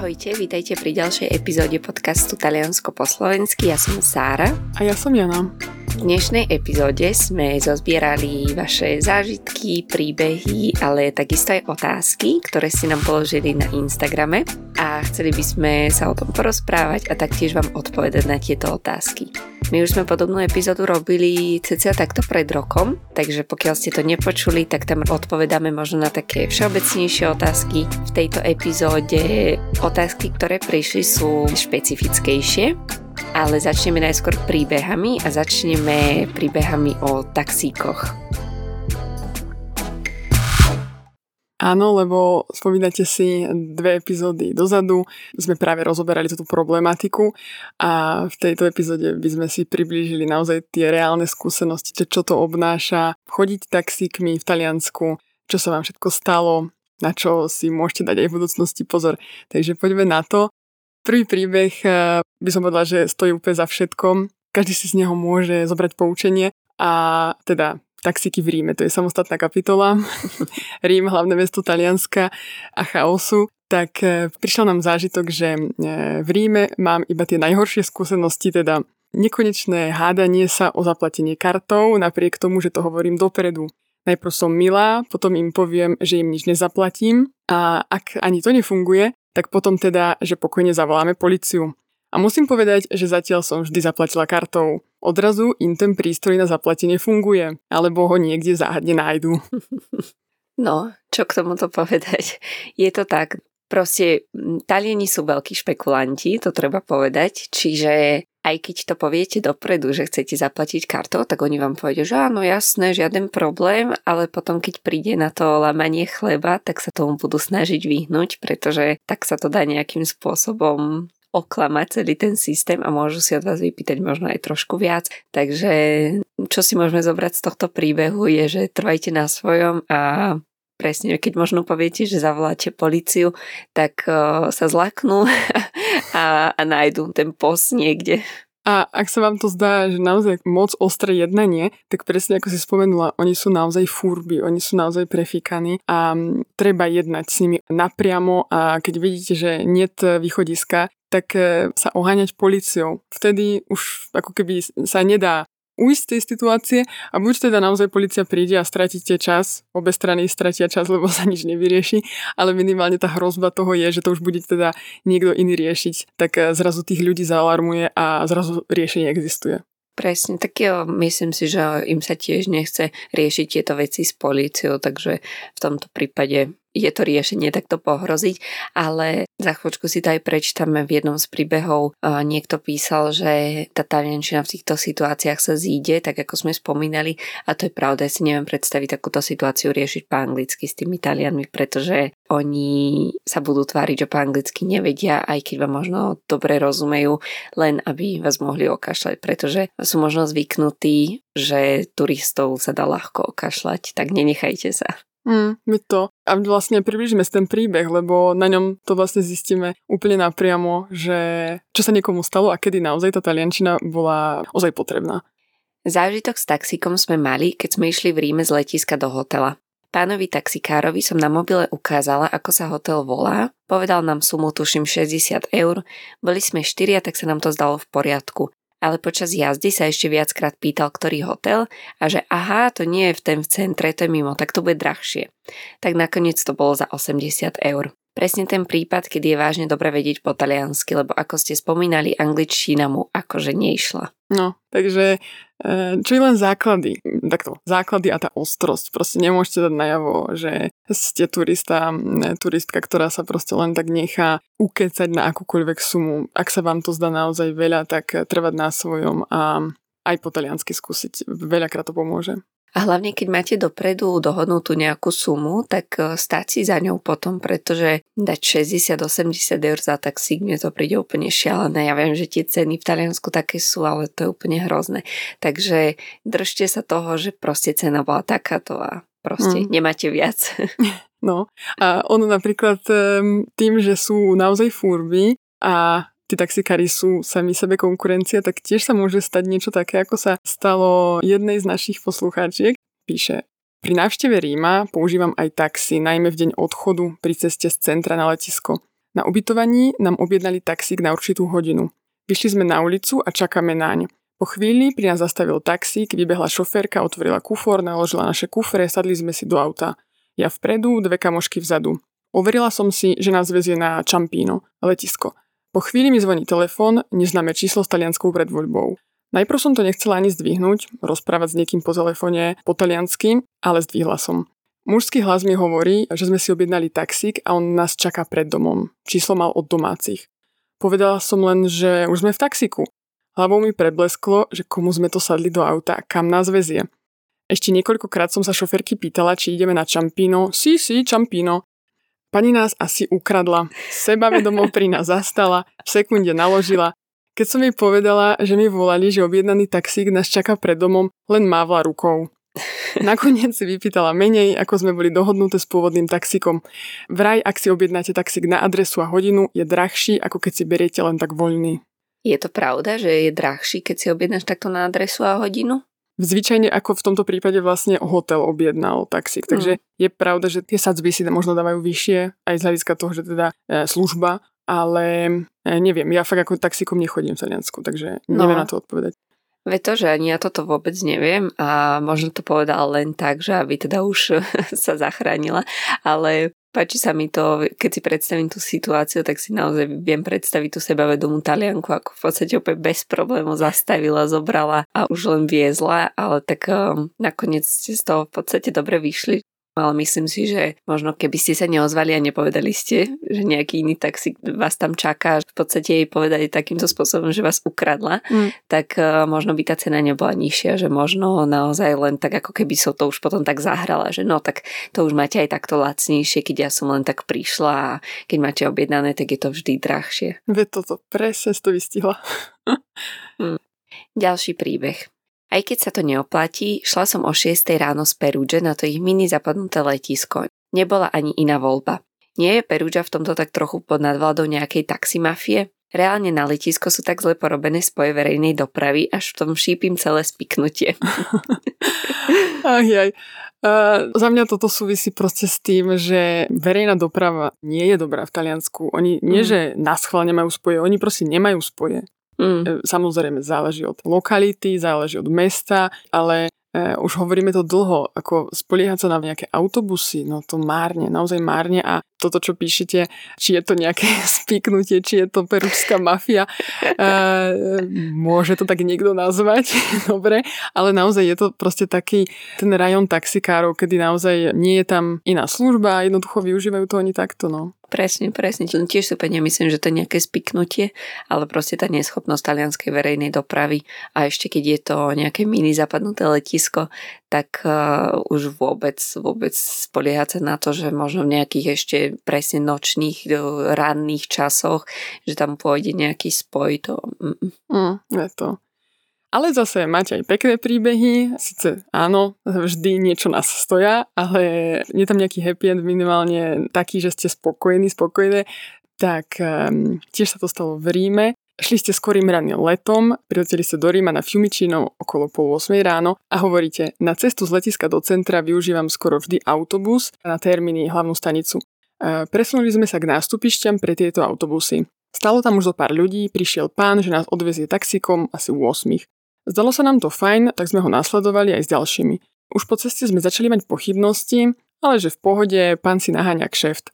Ahojte, vítajte pri ďalšej epizóde podcastu Taliansko po slovensky. Ja som Sára. A ja som Jana. V dnešnej epizóde sme zozbierali vaše zážitky, príbehy, ale takisto aj otázky, ktoré ste nám položili na Instagrame a chceli by sme sa o tom porozprávať a taktiež vám odpovedať na tieto otázky. My už sme podobnú epizódu robili cca takto pred rokom, takže pokiaľ ste to nepočuli, tak tam odpovedáme možno na také všeobecnejšie otázky. V tejto epizóde otázky, ktoré prišli sú špecifickejšie ale začneme najskôr príbehami a začneme príbehami o taxíkoch. Áno, lebo spomínate si dve epizódy dozadu, sme práve rozoberali túto problematiku a v tejto epizóde by sme si priblížili naozaj tie reálne skúsenosti, čo to obnáša chodiť taxíkmi v Taliansku, čo sa vám všetko stalo, na čo si môžete dať aj v budúcnosti pozor. Takže poďme na to. Prvý príbeh eh, by som povedala, že stojí úplne za všetkom. Každý si z neho môže zobrať poučenie a teda taxíky v Ríme, to je samostatná kapitola. Rím, hlavné mesto Talianska a chaosu. Tak eh, prišiel nám zážitok, že eh, v Ríme mám iba tie najhoršie skúsenosti, teda nekonečné hádanie sa o zaplatenie kartou, napriek tomu, že to hovorím dopredu. Najprv som milá, potom im poviem, že im nič nezaplatím a ak ani to nefunguje, tak potom teda, že pokojne zavoláme policiu. A musím povedať, že zatiaľ som vždy zaplatila kartou. Odrazu im ten prístroj na zaplatenie funguje, alebo ho niekde záhadne nájdu. No, čo k tomuto povedať? Je to tak, proste Talieni sú veľkí špekulanti, to treba povedať, čiže aj keď to poviete dopredu, že chcete zaplatiť kartou, tak oni vám povedia, že áno, jasné, žiaden problém, ale potom keď príde na to lamanie chleba, tak sa tomu budú snažiť vyhnúť, pretože tak sa to dá nejakým spôsobom oklamať celý ten systém a môžu si od vás vypýtať možno aj trošku viac. Takže čo si môžeme zobrať z tohto príbehu je, že trvajte na svojom a presne, keď možno poviete, že zavoláte policiu, tak sa zlaknú a, a nájdu ten pos niekde. A ak sa vám to zdá, že naozaj moc ostré jednanie, tak presne ako si spomenula, oni sú naozaj furby, oni sú naozaj prefíkaní a treba jednať s nimi napriamo a keď vidíte, že niet východiska, tak sa oháňať policiou. Vtedy už ako keby sa nedá ujsť z tej situácie a buď teda naozaj policia príde a stratíte čas, obe strany stratia čas, lebo sa nič nevyrieši, ale minimálne tá hrozba toho je, že to už bude teda niekto iný riešiť, tak eh, zrazu tých ľudí zaalarmuje a zrazu riešenie existuje. Presne, tak jo, myslím si, že im sa tiež nechce riešiť tieto veci s políciou, takže v tomto prípade je to riešenie takto pohroziť, ale za chvíľočku si to aj prečítame v jednom z príbehov. Niekto písal, že tá taliančina v týchto situáciách sa zíde, tak ako sme spomínali, a to je pravda, ja si neviem predstaviť takúto situáciu riešiť po anglicky s tými Talianmi, pretože oni sa budú tváriť, že po anglicky nevedia, aj keď vám možno dobre rozumejú, len aby vás mohli okašľať, pretože sú možno zvyknutí, že turistov sa dá ľahko okašľať, tak nenechajte sa. Mm, my to. A vlastne približíme ten príbeh, lebo na ňom to vlastne zistíme úplne napriamo, že čo sa niekomu stalo a kedy naozaj tá taliančina bola ozaj potrebná. Zážitok s taxíkom sme mali, keď sme išli v Ríme z letiska do hotela. Pánovi taxikárovi som na mobile ukázala, ako sa hotel volá, povedal nám sumu tuším 60 eur, boli sme štyria, tak sa nám to zdalo v poriadku ale počas jazdy sa ešte viackrát pýtal, ktorý hotel a že aha, to nie je v ten v centre, to je mimo, tak to bude drahšie. Tak nakoniec to bolo za 80 eur. Presne ten prípad, kedy je vážne dobre vedieť po taliansky, lebo ako ste spomínali, angličtina mu akože neišla. No, takže e, čo je len základy, takto, základy a tá ostrosť. Proste nemôžete dať najavo, že ste turista, turistka, ktorá sa proste len tak nechá ukecať na akúkoľvek sumu. Ak sa vám to zdá naozaj veľa, tak trvať na svojom a aj po taliansky skúsiť. Veľakrát to pomôže. A hlavne, keď máte dopredu dohodnutú nejakú sumu, tak e, stáť si za ňou potom, pretože dať 60-80 eur za taxík, mne to príde úplne šialené. Ja viem, že tie ceny v Taliansku také sú, ale to je úplne hrozné. Takže držte sa toho, že proste cena bola takáto a proste mm. nemáte viac. No a ono napríklad tým, že sú naozaj furby a tí taxikári sú sami sebe konkurencia, tak tiež sa môže stať niečo také, ako sa stalo jednej z našich poslucháčiek. Píše, pri návšteve Ríma používam aj taxi, najmä v deň odchodu pri ceste z centra na letisko. Na ubytovaní nám objednali taxík na určitú hodinu. Vyšli sme na ulicu a čakáme naň. Po chvíli pri nás zastavil taxík, vybehla šoférka, otvorila kufor, naložila naše kufre, sadli sme si do auta. Ja vpredu, dve kamošky vzadu. Overila som si, že nás vezie na Čampíno, letisko. Po chvíli mi zvoní telefón, neznáme číslo s talianskou predvoľbou. Najprv som to nechcela ani zdvihnúť, rozprávať s niekým po telefóne po taliansky, ale zdvihla som. Mužský hlas mi hovorí, že sme si objednali taxík a on nás čaká pred domom. Číslo mal od domácich. Povedala som len, že už sme v taxiku. Hlavou mi preblesklo, že komu sme to sadli do auta, kam nás vezie. Ešte niekoľkokrát som sa šoferky pýtala, či ideme na Čampino. Sí, sí, Čampino. Pani nás asi ukradla. Sebavedomo pri nás zastala, v sekunde naložila. Keď som jej povedala, že mi volali, že objednaný taxík nás čaká pred domom, len mávla rukou. Nakoniec si vypýtala menej, ako sme boli dohodnuté s pôvodným taxikom. Vraj, ak si objednáte taxík na adresu a hodinu, je drahší, ako keď si beriete len tak voľný. Je to pravda, že je drahší, keď si objednáš takto na adresu a hodinu? Zvyčajne ako v tomto prípade vlastne hotel objednal taxík. Mm. Takže je pravda, že tie sadzby si možno dávajú vyššie, aj z hľadiska toho, že teda e, služba, ale e, neviem, ja fakt ako taxíkom nechodím v Taliansku, takže no. neviem na to odpovedať. Ve to, že ani ja toto vôbec neviem a možno to povedal len tak, že aby teda už sa zachránila, ale páči sa mi to, keď si predstavím tú situáciu, tak si naozaj viem predstaviť tú sebavedomú talianku, ako v podstate úplne bez problémov zastavila, zobrala a už len viezla, ale tak um, nakoniec ste z toho v podstate dobre vyšli, ale myslím si, že možno keby ste sa neozvali a nepovedali ste, že nejaký iný taxík vás tam čaká, v podstate jej povedali takýmto spôsobom, že vás ukradla, mm. tak uh, možno by tá cena nebola nižšia, že možno naozaj len tak ako keby som to už potom tak zahrala, že no tak to už máte aj takto lacnejšie, keď ja som len tak prišla a keď máte objednané, tak je to vždy drahšie. Ve toto presne to vystihla. mm. Ďalší príbeh. Aj keď sa to neoplatí, šla som o 6 ráno z Perúdže na to ich mini zapadnuté letisko. Nebola ani iná voľba. Nie je Perúdža v tomto tak trochu pod nadvládou nejakej taximafie? Reálne na letisko sú tak zle porobené spoje verejnej dopravy, až v tom šípim celé spiknutie. Aj, aj. Uh, za mňa toto súvisí proste s tým, že verejná doprava nie je dobrá v Taliansku. Oni nie, mm. že schvál nemajú spoje, oni proste nemajú spoje. Mm. E, samozrejme záleží od lokality, záleží od mesta, ale e, už hovoríme to dlho, ako spoliehať sa na nejaké autobusy, no to márne, naozaj márne a toto, čo píšete, či je to nejaké spiknutie, či je to perúčská mafia, e, môže to tak niekto nazvať, dobre, ale naozaj je to proste taký ten rajon taxikárov, kedy naozaj nie je tam iná služba jednoducho využívajú to oni takto, no. Presne, presne. Tiež si úplne nemyslím, že to je nejaké spiknutie, ale proste tá neschopnosť talianskej verejnej dopravy a ešte keď je to nejaké mini zapadnuté letisko, tak uh, už vôbec, vôbec spoliehať sa na to, že možno v nejakých ešte presne nočných, ranných časoch, že tam pôjde nejaký spoj, to... Mm, mm je to ale zase máte aj pekné príbehy, síce áno, vždy niečo nás stoja, ale je tam nejaký happy end minimálne taký, že ste spokojní, spokojné. Tak um, tiež sa to stalo v Ríme. Šli ste skorým ranným letom, prileteli ste do Ríma na Fiumicino okolo pol 8 ráno a hovoríte, na cestu z letiska do centra využívam skoro vždy autobus na termíny hlavnú stanicu. E, presunuli sme sa k nástupišťam pre tieto autobusy. Stalo tam už zo pár ľudí, prišiel pán, že nás odvezie taxikom asi u 8. Zdalo sa nám to fajn, tak sme ho nasledovali aj s ďalšími. Už po ceste sme začali mať pochybnosti, ale že v pohode pán si naháňa kšeft. E,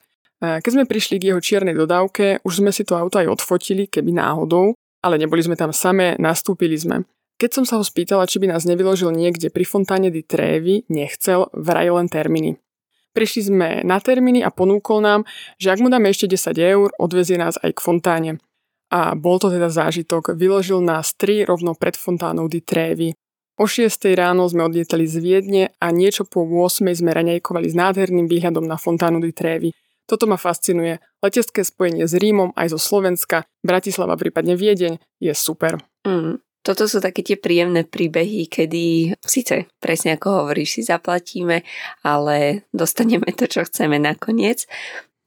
keď sme prišli k jeho čiernej dodávke, už sme si to auto aj odfotili, keby náhodou, ale neboli sme tam samé, nastúpili sme. Keď som sa ho spýtala, či by nás nevyložil niekde pri fontáne di Trevi, nechcel, vraj len termíny. Prišli sme na termíny a ponúkol nám, že ak mu dáme ešte 10 eur, odvezie nás aj k fontáne a bol to teda zážitok. Vyložil nás tri rovno pred fontánou di Trevi. O 6 ráno sme odlietali z Viedne a niečo po 8 sme raňajkovali s nádherným výhľadom na fontánu di Trevi. Toto ma fascinuje. Letecké spojenie s Rímom aj zo Slovenska, Bratislava, prípadne Viedeň je super. Mm. Toto sú také tie príjemné príbehy, kedy síce presne ako hovoríš, si zaplatíme, ale dostaneme to, čo chceme nakoniec.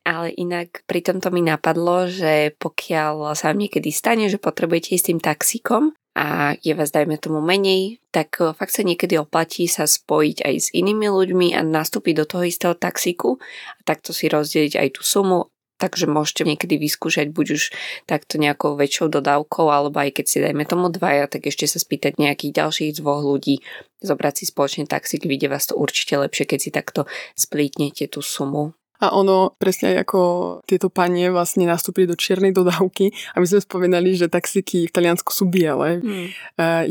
Ale inak pri tomto mi napadlo, že pokiaľ sa vám niekedy stane, že potrebujete ísť tým taxikom a je vás dajme tomu menej, tak eh, fakt sa niekedy oplatí sa spojiť aj s inými ľuďmi a nastúpiť do toho istého taxiku a takto si rozdeliť aj tú sumu takže môžete niekedy vyskúšať buď už takto nejakou väčšou dodávkou, alebo aj keď si dajme tomu dvaja, tak ešte sa spýtať nejakých ďalších dvoch ľudí, zobrať si spoločne taxík, vyjde vás to určite lepšie, keď si takto splítnete tú sumu. A ono, presne ako tieto panie vlastne nastúpili do čiernej dodávky a my sme spomenali, že taxíky v Taliansku sú biele. Mm.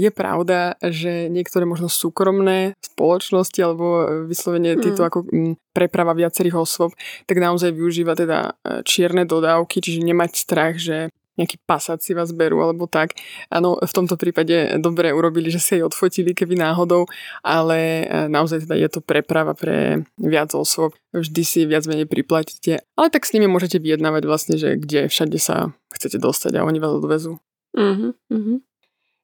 Je pravda, že niektoré možno súkromné spoločnosti alebo vyslovene mm. tieto ako preprava viacerých osôb, tak naozaj využíva teda e, čierne dodávky, čiže nemať strach, že nejaký pasáci vás berú alebo tak. Áno, v tomto prípade dobre urobili, že si jej odfotili, keby náhodou, ale e, naozaj teda je to preprava pre viac osôb. Vždy si viac menej priplatíte, ale tak s nimi môžete vyjednávať vlastne, že kde všade sa chcete dostať a oni vás odvezú. Uh-huh, uh-huh.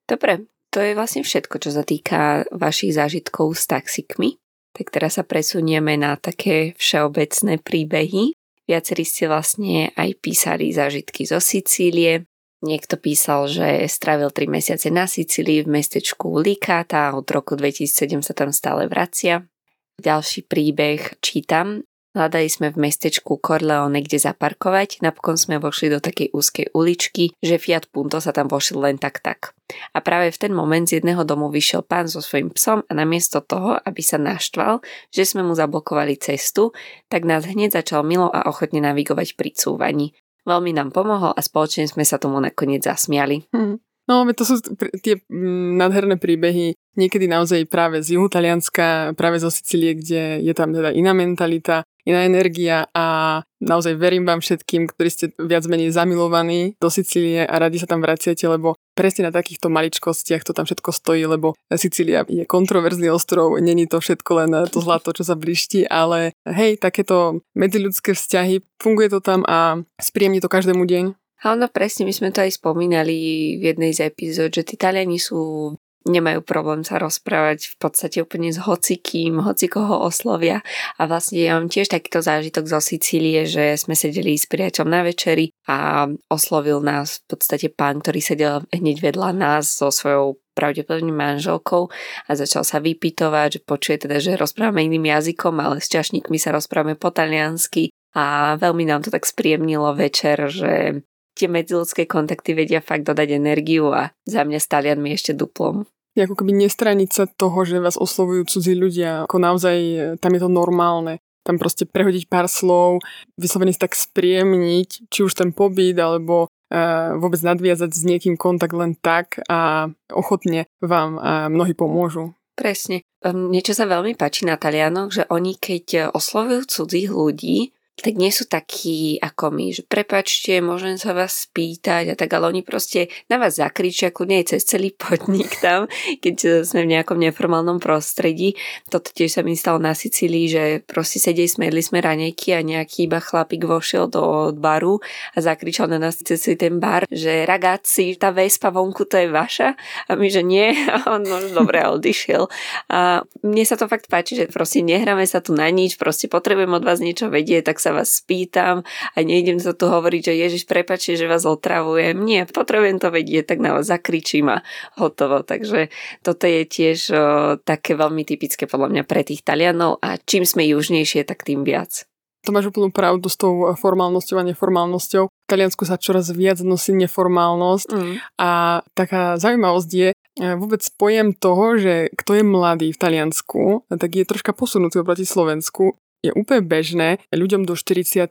Dobre, to je vlastne všetko, čo sa týka vašich zážitkov s taxikmi. Tak teraz sa presunieme na také všeobecné príbehy. Viacerí ste vlastne aj písali zážitky zo Sicílie. Niekto písal, že strávil 3 mesiace na Sicílii v mestečku Likata a od roku 2007 sa tam stále vracia. Ďalší príbeh čítam. Hľadali sme v mestečku Corleone kde zaparkovať, napokon sme vošli do takej úzkej uličky, že Fiat Punto sa tam vošil len tak tak. A práve v ten moment z jedného domu vyšiel pán so svojím psom a namiesto toho, aby sa naštval, že sme mu zablokovali cestu, tak nás hneď začal milo a ochotne navigovať pri cúvaní. Veľmi nám pomohol a spoločne sme sa tomu nakoniec zasmiali. Hmm. No, to sú tie mm, nádherné príbehy, niekedy naozaj práve z juhu Talianska, práve zo Sicílie, kde je tam teda iná mentalita, iná energia a naozaj verím vám všetkým, ktorí ste viac menej zamilovaní do Sicílie a radi sa tam vraciate, lebo presne na takýchto maličkostiach to tam všetko stojí, lebo Sicília je kontroverzný ostrov, není to všetko len to zlato, čo sa bliští, ale hej, takéto medziľudské vzťahy, funguje to tam a spríjemní to každému deň. Áno, presne, my sme to aj spomínali v jednej z epizód, že tí Taliani sú nemajú problém sa rozprávať v podstate úplne s hocikým, hoci koho oslovia. A vlastne ja mám tiež takýto zážitok zo Sicílie, že sme sedeli s priateľom na večeri a oslovil nás v podstate pán, ktorý sedel hneď vedľa nás so svojou pravdepodobne manželkou a začal sa vypytovať, že počuje teda, že rozprávame iným jazykom, ale s čašníkmi sa rozprávame po taliansky a veľmi nám to tak spríjemnilo večer, že tie medziludské kontakty vedia fakt dodať energiu a za mňa s Talianmi ešte duplom. Je ako keby nestraniť sa toho, že vás oslovujú cudzí ľudia, ako naozaj e, tam je to normálne. Tam proste prehodiť pár slov, vyslovene tak spríjemniť, či už ten pobyt, alebo uh, vôbec nadviazať s niekým kontakt len tak a ochotne vám uh, mnohí pomôžu. Presne. Um, niečo sa veľmi páči na Talianoch, že oni keď oslovujú cudzích ľudí, tak nie sú takí ako my, že prepačte, môžem sa vás spýtať a tak, ale oni proste na vás zakričia, kľudne aj cez celý podnik tam, keď sme v nejakom neformálnom prostredí. Toto tiež sa mi stalo na Sicílii, že proste sedeli sme, jedli sme ranejky a nejaký iba chlapík vošiel do baru a zakričal na nás cez ten bar, že ragazzi, tá vespa vonku to je vaša a my, že nie a on no, dobre odišiel. A mne sa to fakt páči, že proste nehráme sa tu na nič, proste potrebujem od vás niečo vedieť, tak sa vás spýtam a nejdem sa tu hovoriť, že Ježiš, prepačte, že vás otravujem. Nie, potrebujem to vedieť, tak na vás zakričím a hotovo. Takže toto je tiež o, také veľmi typické podľa mňa pre tých Talianov a čím sme južnejšie, tak tým viac. To máš úplnú pravdu s tou formálnosťou a neformálnosťou. V Taliansku sa čoraz viac nosí neformálnosť mm. a taká zaujímavosť je, e, vôbec pojem toho, že kto je mladý v Taliansku, tak je troška posunutý oproti Slovensku je úplne bežné ľuďom do 40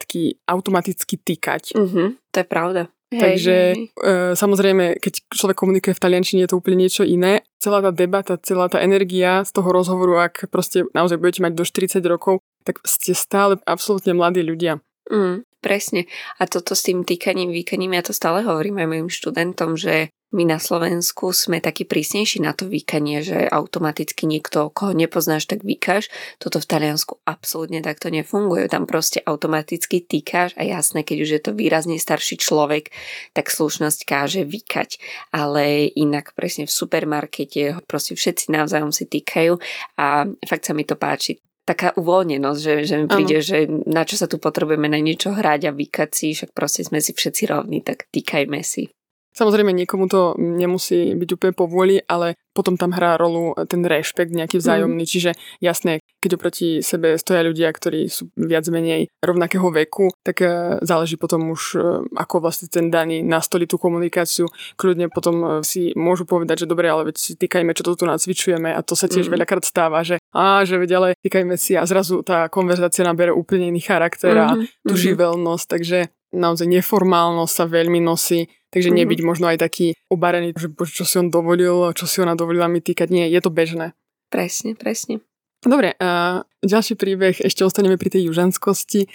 automaticky týkať. Uh-huh, to je pravda. Hej, Takže hej. E, samozrejme, keď človek komunikuje v taliančine, je to úplne niečo iné. Celá tá debata, celá tá energia z toho rozhovoru, ak proste naozaj budete mať do 40 rokov, tak ste stále absolútne mladí ľudia. Mm, presne. A toto s tým týkaním, výkaním, ja to stále hovorím aj mojim študentom, že my na Slovensku sme takí prísnejší na to výkanie, že automaticky niekto, koho nepoznáš, tak vykáš. Toto v Taliansku absolútne takto nefunguje. Tam proste automaticky týkáš a jasné, keď už je to výrazne starší človek, tak slušnosť káže vykať. Ale inak presne v supermarkete proste všetci navzájom si týkajú a fakt sa mi to páči taká uvoľnenosť, že, že mi príde, ano. že na čo sa tu potrebujeme na niečo hrať a vykať si, však proste sme si všetci rovní, tak týkajme si. Samozrejme, niekomu to nemusí byť úplne povôli, ale potom tam hrá rolu ten rešpekt nejaký vzájomný. Mm. Čiže jasné, keď oproti sebe stoja ľudia, ktorí sú viac menej rovnakého veku, tak e, záleží potom už, e, ako vlastne ten daný nastoli tú komunikáciu. Kľudne potom e, si môžu povedať, že dobre, ale veď si týkajme, čo to tu nacvičujeme a to sa tiež mm. veľakrát stáva, že a že veď ale týkajme si a zrazu tá konverzácia nabere úplne iný charakter a mm-hmm. tú mhm. živelnosť, takže naozaj neformálnosť sa veľmi nosí Takže mm-hmm. nebyť možno aj taký obarený, že čo si on dovolil, čo si ona dovolila mi týkať. Nie, je to bežné. Presne, presne. Dobre, a ďalší príbeh, ešte ostaneme pri tej južanskosti,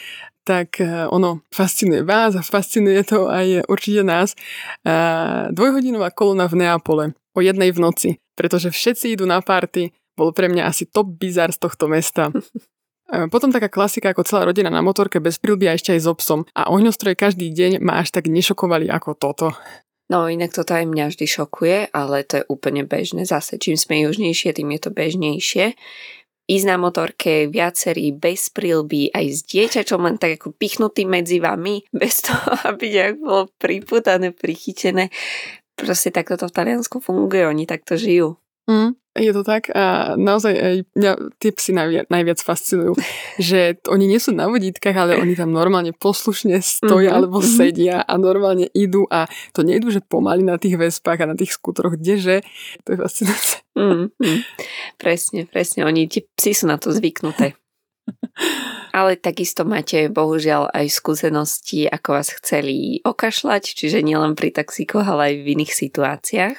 tak uh, ono fascinuje vás a fascinuje to aj určite nás. Uh, dvojhodinová kolona v Neapole o jednej v noci, pretože všetci idú na party, bol pre mňa asi top bizar z tohto mesta. Potom taká klasika ako celá rodina na motorke bez prilby a ešte aj s obsom. A ohňostroje každý deň ma až tak nešokovali ako toto. No inak toto aj mňa vždy šokuje, ale to je úplne bežné. Zase čím sme južnejšie, tým je to bežnejšie. Ísť na motorke viacerí bez prilby, aj s dieťačom len tak ako pichnutý medzi vami, bez toho, aby nejak bolo priputané, prichytené. Proste takto to v Taliansku funguje, oni takto žijú. Mm, je to tak a naozaj aj mňa tie psy najviac, najviac fascinujú, že oni nie sú na vodítkach, ale oni tam normálne poslušne stoja mm-hmm. alebo mhm. sedia a normálne idú a to nejdu, že pomaly na tých vespách a na tých skútroch, kdeže, to je fascinujúce. Mm-hmm. Presne, presne, oni, tie psy sú na to zvyknuté. Ale takisto máte bohužiaľ aj skúsenosti, ako vás chceli okašľať, čiže nielen pri taxíkoch, ale aj v iných situáciách.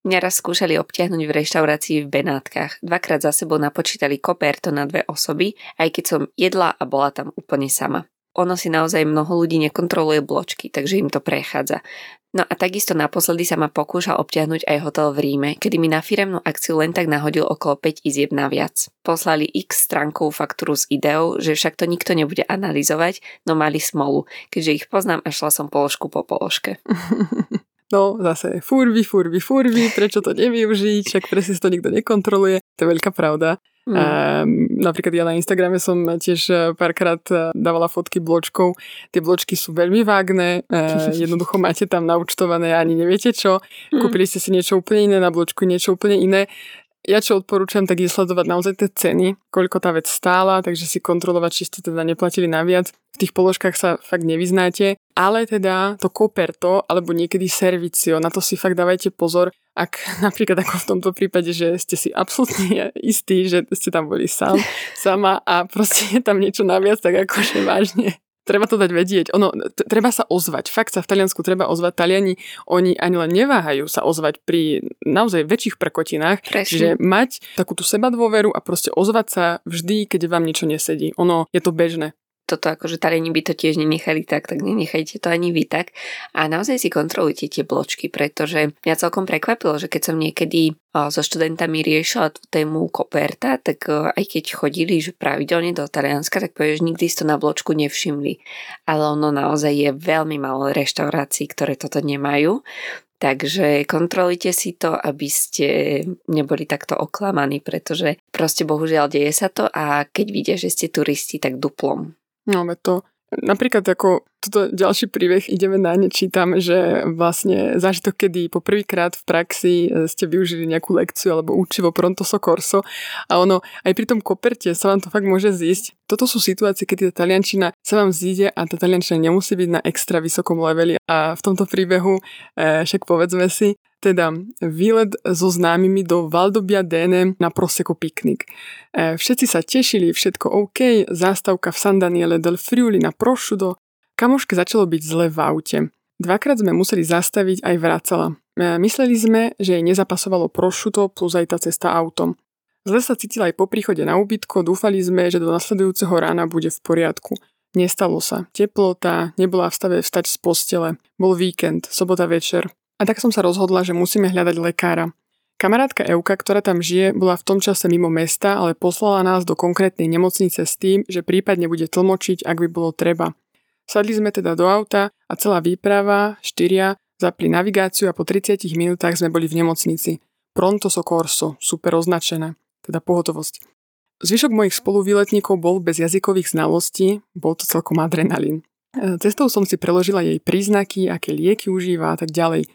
Mňa skúšali obtiahnuť v reštaurácii v Benátkach. Dvakrát za sebou napočítali koperto na dve osoby, aj keď som jedla a bola tam úplne sama. Ono si naozaj mnoho ľudí nekontroluje bločky, takže im to prechádza. No a takisto naposledy sa ma pokúšal obtiahnuť aj hotel v Ríme, kedy mi na firemnú akciu len tak nahodil okolo 5 izieb naviac. Poslali x stránkovú faktúru s ideou, že však to nikto nebude analyzovať, no mali smolu, keďže ich poznám a šla som položku po položke. No zase furby, furby, furby, prečo to nevyužiť, však presne to nikto nekontroluje, to je veľká pravda. Mm. A, napríklad ja na Instagrame som tiež e, párkrát e, dávala fotky bločkov. Tie bločky sú veľmi vágne, e, jednoducho máte tam naučtované a ani neviete čo. Mm. Kúpili ste si niečo úplne iné na bločku, niečo úplne iné. Ja čo odporúčam, tak je sledovať naozaj tie ceny, koľko tá vec stála, takže si kontrolovať, či ste teda neplatili naviac. V tých položkách sa fakt nevyznáte, ale teda to koperto, alebo niekedy servicio, na to si fakt dávajte pozor, ak napríklad ako v tomto prípade, že ste si absolútne istí, že ste tam boli sám, sama a proste je tam niečo naviac, tak akože vážne treba to dať vedieť. Ono, t- treba sa ozvať. Fakt sa v Taliansku treba ozvať. Taliani, oni ani len neváhajú sa ozvať pri naozaj väčších prekotinách. Že mať takú tú seba dôveru a proste ozvať sa vždy, keď vám niečo nesedí. Ono, je to bežné toto akože Taliani by to tiež nenechali tak, tak nenechajte to ani vy tak. A naozaj si kontrolujte tie bločky, pretože mňa celkom prekvapilo, že keď som niekedy so študentami riešila tú tému koperta, tak aj keď chodili že pravidelne do Talianska, tak že nikdy si to na bločku nevšimli. Ale ono naozaj je veľmi málo reštaurácií, ktoré toto nemajú. Takže kontrolujte si to, aby ste neboli takto oklamaní, pretože proste bohužiaľ deje sa to a keď vidia, že ste turisti, tak duplom. No, to Napríklad ako toto ďalší príbeh ideme na ne, čítam, že vlastne zážitok, kedy poprvýkrát v praxi e, ste využili nejakú lekciu alebo učivo pronto socorso a ono aj pri tom koperte sa vám to fakt môže zísť. Toto sú situácie, kedy tá taliančina sa vám zíde a tá taliančina nemusí byť na extra vysokom leveli a v tomto príbehu e, však povedzme si, teda výlet so známymi do Valdobbiadene na Prosecco piknik. E, všetci sa tešili, všetko OK, zástavka v San Daniele del Friuli na prosciutto. Kamoške začalo byť zle v aute. Dvakrát sme museli zastaviť aj vracala. E, mysleli sme, že jej nezapasovalo prosciutto plus aj tá cesta autom. Zle sa cítila aj po príchode na ubytko, dúfali sme, že do nasledujúceho rána bude v poriadku. Nestalo sa. Teplota, nebola v stave vstať z postele. Bol víkend, sobota večer. A tak som sa rozhodla, že musíme hľadať lekára. Kamarátka Euka, ktorá tam žije, bola v tom čase mimo mesta, ale poslala nás do konkrétnej nemocnice s tým, že prípadne bude tlmočiť, ak by bolo treba. Sadli sme teda do auta a celá výprava, štyria, zapli navigáciu a po 30 minútach sme boli v nemocnici. Pronto soccorso, super označené, teda pohotovosť. Zvyšok mojich spoluvýletníkov bol bez jazykových znalostí, bol to celkom adrenalín. E, cestou som si preložila jej príznaky, aké lieky užíva a tak ďalej.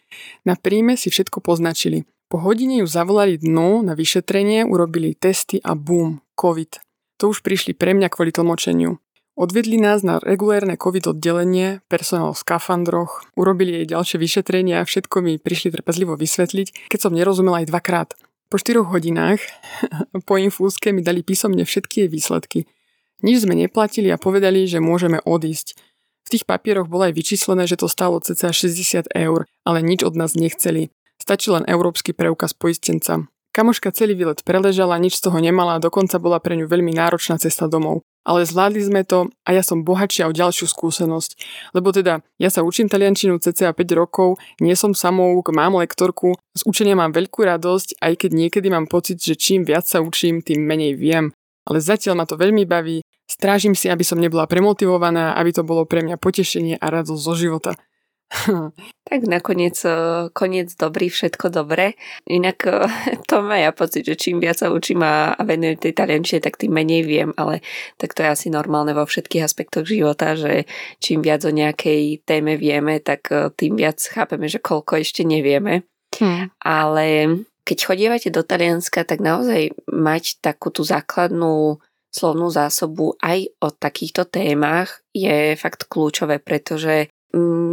Na príjme si všetko poznačili. Po hodine ju zavolali dnu na vyšetrenie, urobili testy a bum, COVID. To už prišli pre mňa kvôli tlmočeniu. Odvedli nás na regulérne COVID oddelenie, personál v skafandroch, urobili jej ďalšie vyšetrenia a všetko mi prišli trpezlivo vysvetliť, keď som nerozumela aj dvakrát. Po 4 hodinách po infúzke mi dali písomne všetky jej výsledky. Nič sme neplatili a povedali, že môžeme odísť. V tých papieroch bolo aj vyčíslené, že to stálo cca 60 eur, ale nič od nás nechceli. Stačí len európsky preukaz poistenca. Kamoška celý výlet preležala, nič z toho nemala a dokonca bola pre ňu veľmi náročná cesta domov ale zvládli sme to a ja som bohatšia o ďalšiu skúsenosť. Lebo teda, ja sa učím taliančinu cca 5 rokov, nie som samouk, mám lektorku, z učenia mám veľkú radosť, aj keď niekedy mám pocit, že čím viac sa učím, tým menej viem. Ale zatiaľ ma to veľmi baví, strážim si, aby som nebola premotivovaná, aby to bolo pre mňa potešenie a radosť zo života. tak nakoniec eh, koniec dobrý, všetko dobré. Inak eh, to má ja pocit, že čím viac sa učím a, venujem tej taliančine, tak tým menej viem, ale tak to je asi normálne vo všetkých aspektoch života, že čím viac o nejakej téme vieme, tak eh, tým viac chápeme, že koľko ešte nevieme. Hmm. Ale keď chodívate do Talianska, tak naozaj mať takú tú základnú slovnú zásobu aj o takýchto témach je fakt kľúčové, pretože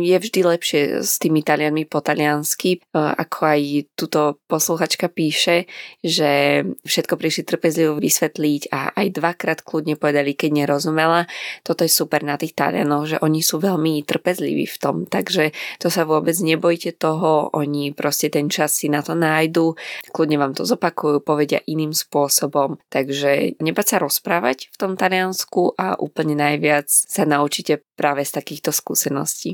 je vždy lepšie s tými Talianmi po taliansky, e, ako aj túto posluchačka píše, že všetko prišli trpezlivo vysvetliť a aj dvakrát kľudne povedali, keď nerozumela. Toto je super na tých Talianov, že oni sú veľmi trpezliví v tom, takže to sa vôbec nebojte toho, oni proste ten čas si na to nájdu, kľudne vám to zopakujú, povedia iným spôsobom, takže nebať sa rozprávať v tom Taliansku a úplne najviac sa naučíte práve z takýchto skúseností.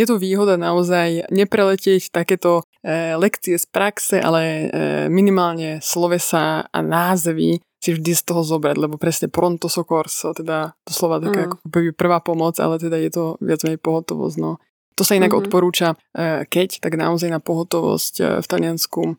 Je to výhoda naozaj nepreletieť takéto e, lekcie z praxe, ale e, minimálne slovesa a názvy si vždy z toho zobrať, lebo presne pronto soccorso, teda to slova taká mm. ako prvá pomoc, ale teda je to viac menej pohotovosť. No. To sa inak mm-hmm. odporúča, e, keď, tak naozaj na pohotovosť e, v Taliansku e,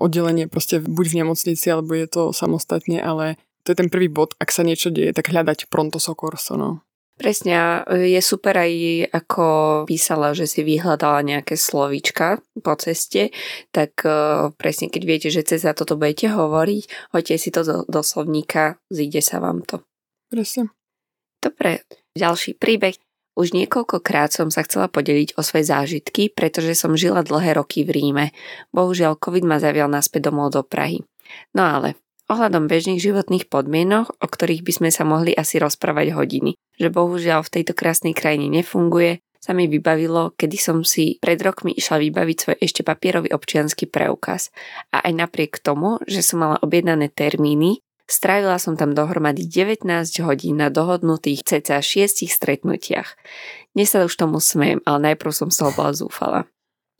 oddelenie proste buď v nemocnici, alebo je to samostatne, ale to je ten prvý bod, ak sa niečo deje, tak hľadať pronto soccorso. No. Presne, je super aj ako písala, že si vyhľadala nejaké slovíčka po ceste, tak uh, presne keď viete, že cez za toto budete hovoriť, hoďte si to do, do slovníka, zíde sa vám to. Presne. Dobre, ďalší príbeh. Už niekoľkokrát som sa chcela podeliť o svoje zážitky, pretože som žila dlhé roky v Ríme. Bohužiaľ, COVID ma zavial naspäť domov do Prahy. No ale ohľadom bežných životných podmienok, o ktorých by sme sa mohli asi rozprávať hodiny. Že bohužiaľ v tejto krásnej krajine nefunguje, sa mi vybavilo, kedy som si pred rokmi išla vybaviť svoj ešte papierový občianský preukaz. A aj napriek tomu, že som mala objednané termíny, strávila som tam dohromady 19 hodín na dohodnutých cca 6 stretnutiach. Dnes sa už tomu smejem, ale najprv som sa bola zúfala.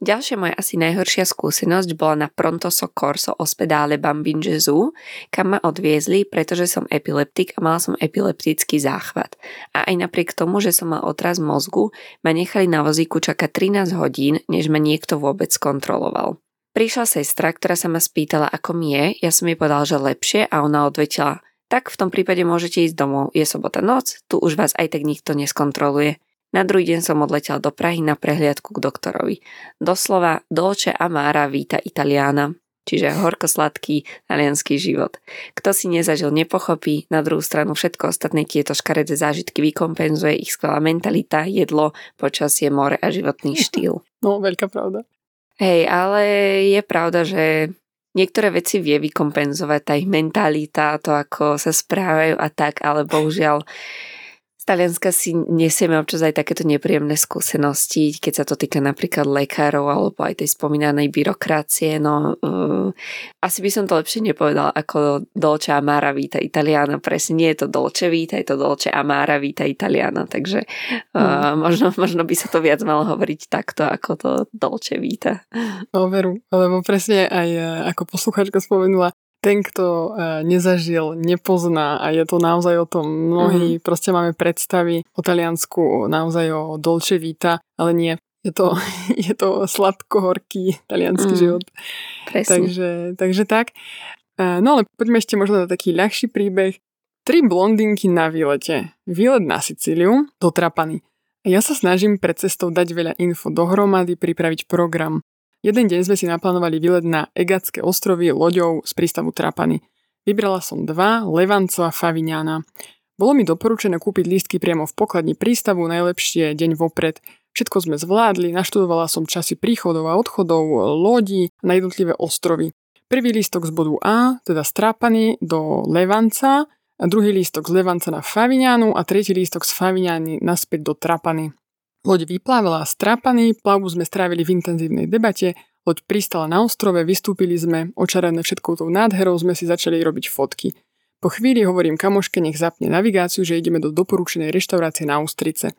Ďalšia moja asi najhoršia skúsenosť bola na Pronto Soccorso Ospedale Bambin Gesù, kam ma odviezli, pretože som epileptik a mala som epileptický záchvat. A aj napriek tomu, že som mal otraz mozgu, ma nechali na vozíku čakať 13 hodín, než ma niekto vôbec kontroloval. Prišla sestra, ktorá sa ma spýtala, ako mi je, ja som jej povedal, že lepšie a ona odvetila, tak v tom prípade môžete ísť domov, je sobota noc, tu už vás aj tak nikto neskontroluje. Na druhý deň som odletel do Prahy na prehliadku k doktorovi. Doslova Dolce Amara víta Italiana, čiže horko-sladký talianský život. Kto si nezažil, nepochopí, na druhú stranu všetko ostatné tieto škaredé zážitky vykompenzuje ich skvelá mentalita, jedlo, počasie, more a životný štýl. No, veľká pravda. Hej, ale je pravda, že niektoré veci vie vykompenzovať tá ich mentalita, to ako sa správajú a tak, ale bohužiaľ Talianska si nesieme občas aj takéto nepríjemné skúsenosti, keď sa to týka napríklad lekárov alebo aj tej spomínanej byrokracie. No, uh, asi by som to lepšie nepovedala ako Dolce Amara Vita Italiana. Presne nie je to Dolce Vita, je to Dolce Amara Vita Italiana. Takže uh, mm. možno, možno by sa to viac malo hovoriť takto ako to Dolce Vita. No veru, lebo presne aj e, ako posluchačka spomenula, ten, kto e, nezažil, nepozná a je to naozaj o tom. Mnohí mm. proste máme predstavy o Taliansku naozaj o Dolce Vita, ale nie. Je to, je to sladko-horký talianský mm. život. Presne. Takže, takže tak. E, no ale poďme ešte možno na taký ľahší príbeh. Tri blondinky na výlete. Výlet na Sicíliu, do Trapany. Ja sa snažím pred cestou dať veľa info dohromady, pripraviť program. Jeden deň sme si naplánovali výlet na Egatské ostrovy loďou z prístavu Trapany. Vybrala som dva, Levanco a Favignana. Bolo mi doporučené kúpiť lístky priamo v pokladni prístavu, najlepšie deň vopred. Všetko sme zvládli, naštudovala som časy príchodov a odchodov lodí na jednotlivé ostrovy. Prvý lístok z bodu A, teda strápaný do Levanca, a druhý lístok z Levanca na Favignanu a tretí lístok z Favignany naspäť do Trapany. Loď vyplávala z Trapany, plavbu sme strávili v intenzívnej debate, loď pristala na ostrove, vystúpili sme, očarené všetkou tou nádherou sme si začali robiť fotky. Po chvíli hovorím kamoške, nech zapne navigáciu, že ideme do doporučenej reštaurácie na Ústrice.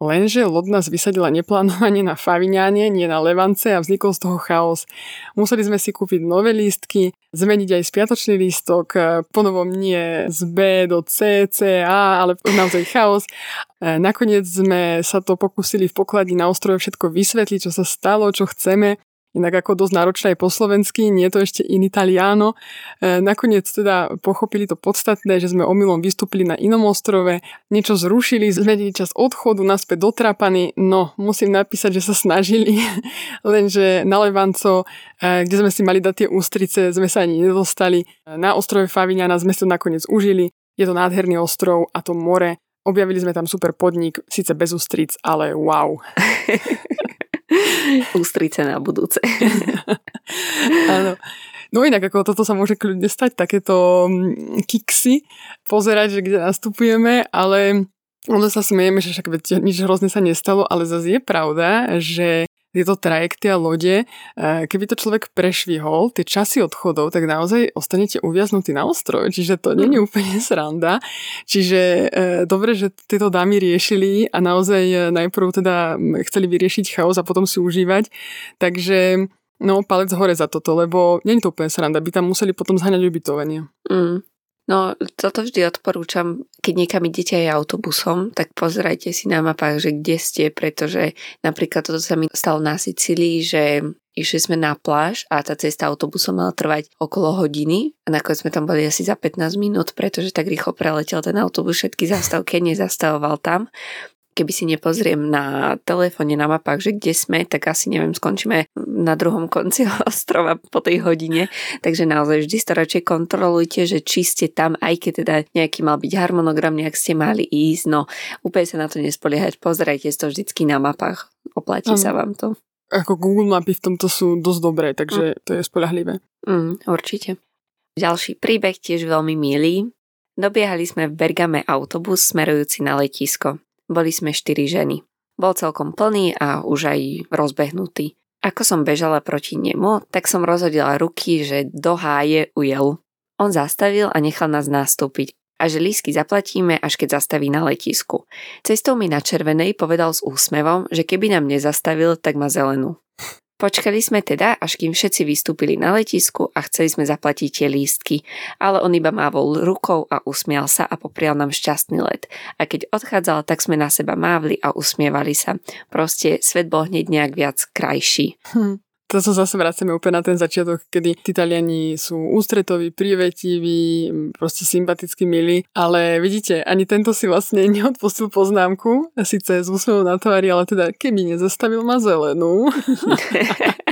Lenže loď nás vysadila neplánovane na Faviňáne, nie na Levance a vznikol z toho chaos. Museli sme si kúpiť nové lístky, zmeniť aj spiatočný lístok, e, ponovom nie z B do C, C, A, ale naozaj chaos. E, nakoniec sme sa to pokúsili v pokladni na ostrove všetko vysvetliť, čo sa stalo, čo chceme inak ako dosť náročné aj po slovensky, nie je to ešte in italiano. E, nakoniec teda pochopili to podstatné, že sme omylom vystúpili na inom ostrove, niečo zrušili, zmenili čas odchodu naspäť do Trapany, no musím napísať, že sa snažili, lenže na Levanco, e, kde sme si mali dať tie ústrice, sme sa ani nedostali. Na ostrove Favignana sme si to nakoniec užili, je to nádherný ostrov a to more. Objavili sme tam super podnik, síce bez ústric, ale wow. Ústrice na budúce. Áno. No inak ako toto sa môže kľudne stať, takéto mm, kiksy, pozerať, že kde nastupujeme, ale ono sa smejeme, že však nič hrozne sa nestalo, ale zase je pravda, že tieto trajekty a lode, e, keby to človek prešvihol, tie časy odchodov, tak naozaj ostanete uviaznutí na ostrove, čiže to nie je mm. úplne sranda. Čiže e, dobre, že tieto dámy riešili a naozaj e, najprv teda chceli vyriešiť chaos a potom si užívať. Takže no palec hore za toto, lebo nie je to úplne sranda, by tam museli potom zhaňať ubytovanie. Mm. No, toto vždy odporúčam, keď niekam idete aj autobusom, tak pozerajte si na mapách, že kde ste, pretože napríklad toto sa mi stalo na Sicílii, že išli sme na pláž a tá cesta autobusom mala trvať okolo hodiny a nakoniec sme tam boli asi za 15 minút, pretože tak rýchlo preletel ten autobus všetky zastavky, nezastavoval tam keby si nepozriem na telefóne, na mapách, že kde sme, tak asi neviem, skončíme na druhom konci ostrova po tej hodine. Takže naozaj vždy to radšej kontrolujte, že či ste tam, aj keď teda nejaký mal byť harmonogram, nejak ste mali ísť. No úplne sa na to nespoliehať, pozerajte to vždycky na mapách. Oplatí sa vám to. Ako Google mapy v tomto sú dosť dobré, takže mm. to je spolahlivé. Mm, určite. Ďalší príbeh tiež veľmi milý. Dobiehali sme v Bergame autobus smerujúci na letisko. Boli sme štyri ženy. Bol celkom plný a už aj rozbehnutý. Ako som bežala proti nemu, tak som rozhodila ruky, že do háje ujel. On zastavil a nechal nás nastúpiť a že lísky zaplatíme, až keď zastaví na letisku. Cestou mi na červenej povedal s úsmevom, že keby nám nezastavil, tak má zelenú. Počkali sme teda, až kým všetci vystúpili na letisku a chceli sme zaplatiť tie lístky, ale on iba mávol rukou a usmial sa a poprial nám šťastný let. A keď odchádzal, tak sme na seba mávli a usmievali sa. Proste svet bol hneď nejak viac krajší. Hm to sa zase vraceme úplne na ten začiatok, kedy Taliani sú ústretoví, privetiví, proste sympaticky milí, ale vidíte, ani tento si vlastne neodpustil poznámku, síce z úsmevom na tvári, ale teda keby nezastavil ma zelenú.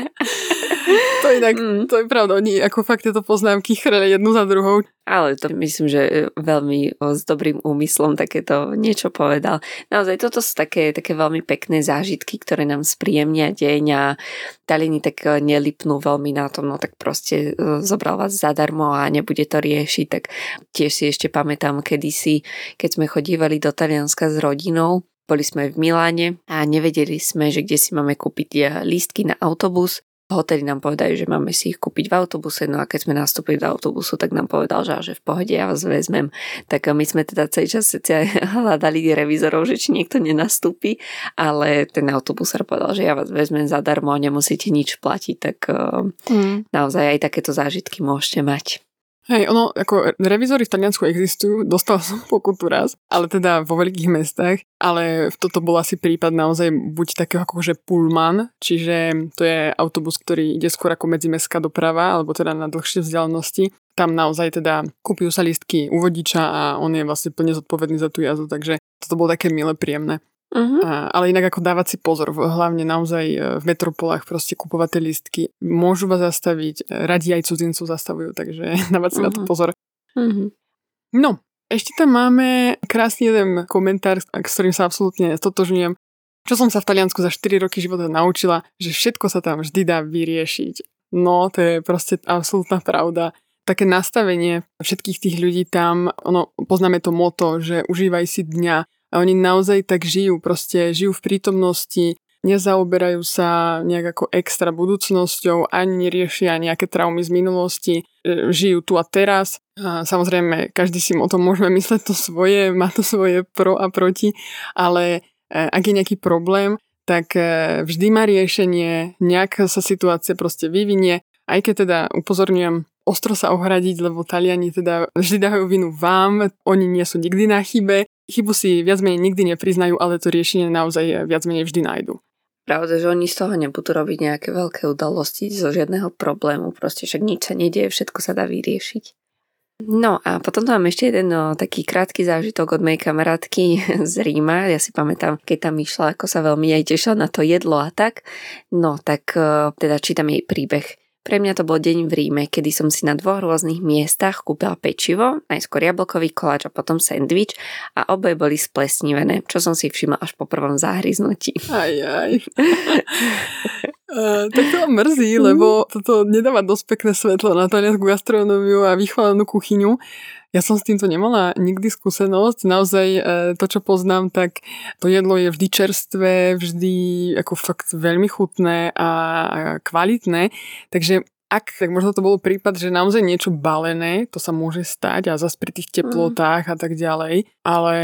inak, mm. to je pravda, oni ako fakt tieto poznámky chreli jednu za druhou. Ale to myslím, že veľmi s dobrým úmyslom takéto niečo povedal. Naozaj toto sú také, také veľmi pekné zážitky, ktoré nám spríjemnia deň a Talini tak e, nelipnú veľmi na tom, no tak proste e, zobral vás zadarmo a nebude to riešiť, tak tiež si ešte pamätám kedysi, keď sme chodívali do Talianska s rodinou, boli sme v Miláne a nevedeli sme, že kde si máme kúpiť e, lístky na autobus hoteli nám povedali, že máme si ich kúpiť v autobuse, no a keď sme nastúpili do autobusu, tak nám povedal, že, že v pohode ja vás vezmem. Tak my sme teda celý čas hľadali revizorov, že či niekto nenastúpi, ale ten autobusár povedal, že ja vás vezmem zadarmo a nemusíte nič platiť, tak mm. naozaj aj takéto zážitky môžete mať. Hej, ono, ako revizory v Taliansku existujú, dostal som pokutu raz, ale teda vo veľkých mestách, ale toto bol asi prípad naozaj buď takého akože pullman, čiže to je autobus, ktorý ide skôr ako medzimestská doprava, alebo teda na dlhšie vzdialenosti. Tam naozaj teda kúpujú sa lístky u vodiča a on je vlastne plne zodpovedný za tú jazdu, takže toto bolo také milé, príjemné. Uh-huh. A, ale inak ako dávať si pozor, hlavne naozaj e, v metropolách proste kupovať tie listky. Môžu vás zastaviť, radi aj cudzincov zastavujú, takže dávať si uh-huh. na to mhm. pozor. Mm-hmm. No, ešte tam máme krásny jeden komentár, s ktorým sa absolútne stotožňujem. Čo som sa v Taliansku za 4 roky života naučila, že všetko sa tam vždy dá vyriešiť. No, to je proste absolútna pravda. Také nastavenie všetkých tých ľudí tam, ono, poznáme to moto, že užívaj si dňa. A oni naozaj tak žijú, proste žijú v prítomnosti, nezaoberajú sa nejak ako extra budúcnosťou, ani neriešia nejaké traumy z minulosti, e, žijú tu a teraz. A samozrejme, každý si o tom môžeme mysleť to svoje, má to svoje pro a proti, ale e, ak je nejaký problém, tak e, vždy má riešenie, nejaká sa situácia proste vyvinie, aj keď teda upozorňujem, ostro sa ohradiť, lebo Taliani teda vždy dávajú vinu vám, oni nie sú nikdy na chybe, chybu si viac menej nikdy nepriznajú, ale to riešenie naozaj viac menej vždy nájdu. Pravda, že oni z toho nebudú robiť nejaké veľké udalosti zo žiadneho problému, proste však nič sa nedieje, všetko sa dá vyriešiť. No a potom tu mám ešte jeden no, taký krátky zážitok od mojej kamarátky z Ríma. Ja si pamätám, keď tam išla, ako sa veľmi aj tešila na to jedlo a tak. No tak eh, teda čítam jej príbeh. Pre mňa to bol deň v Ríme, kedy som si na dvoch rôznych miestach kúpila pečivo, najskôr jablkový koláč a potom sendvič a oboje boli splesnivené, čo som si všimla až po prvom zahryznutí. Aj, aj. Uh, tak to mrzí, lebo toto nedáva dosť pekné svetlo na taliansku gastronómiu a vychvalenú kuchyňu. Ja som s týmto nemala nikdy skúsenosť. Naozaj to, čo poznám, tak to jedlo je vždy čerstvé, vždy ako fakt veľmi chutné a kvalitné. Takže ak, tak možno to bol prípad, že naozaj niečo balené, to sa môže stať a zase pri tých teplotách mm. a tak ďalej. Ale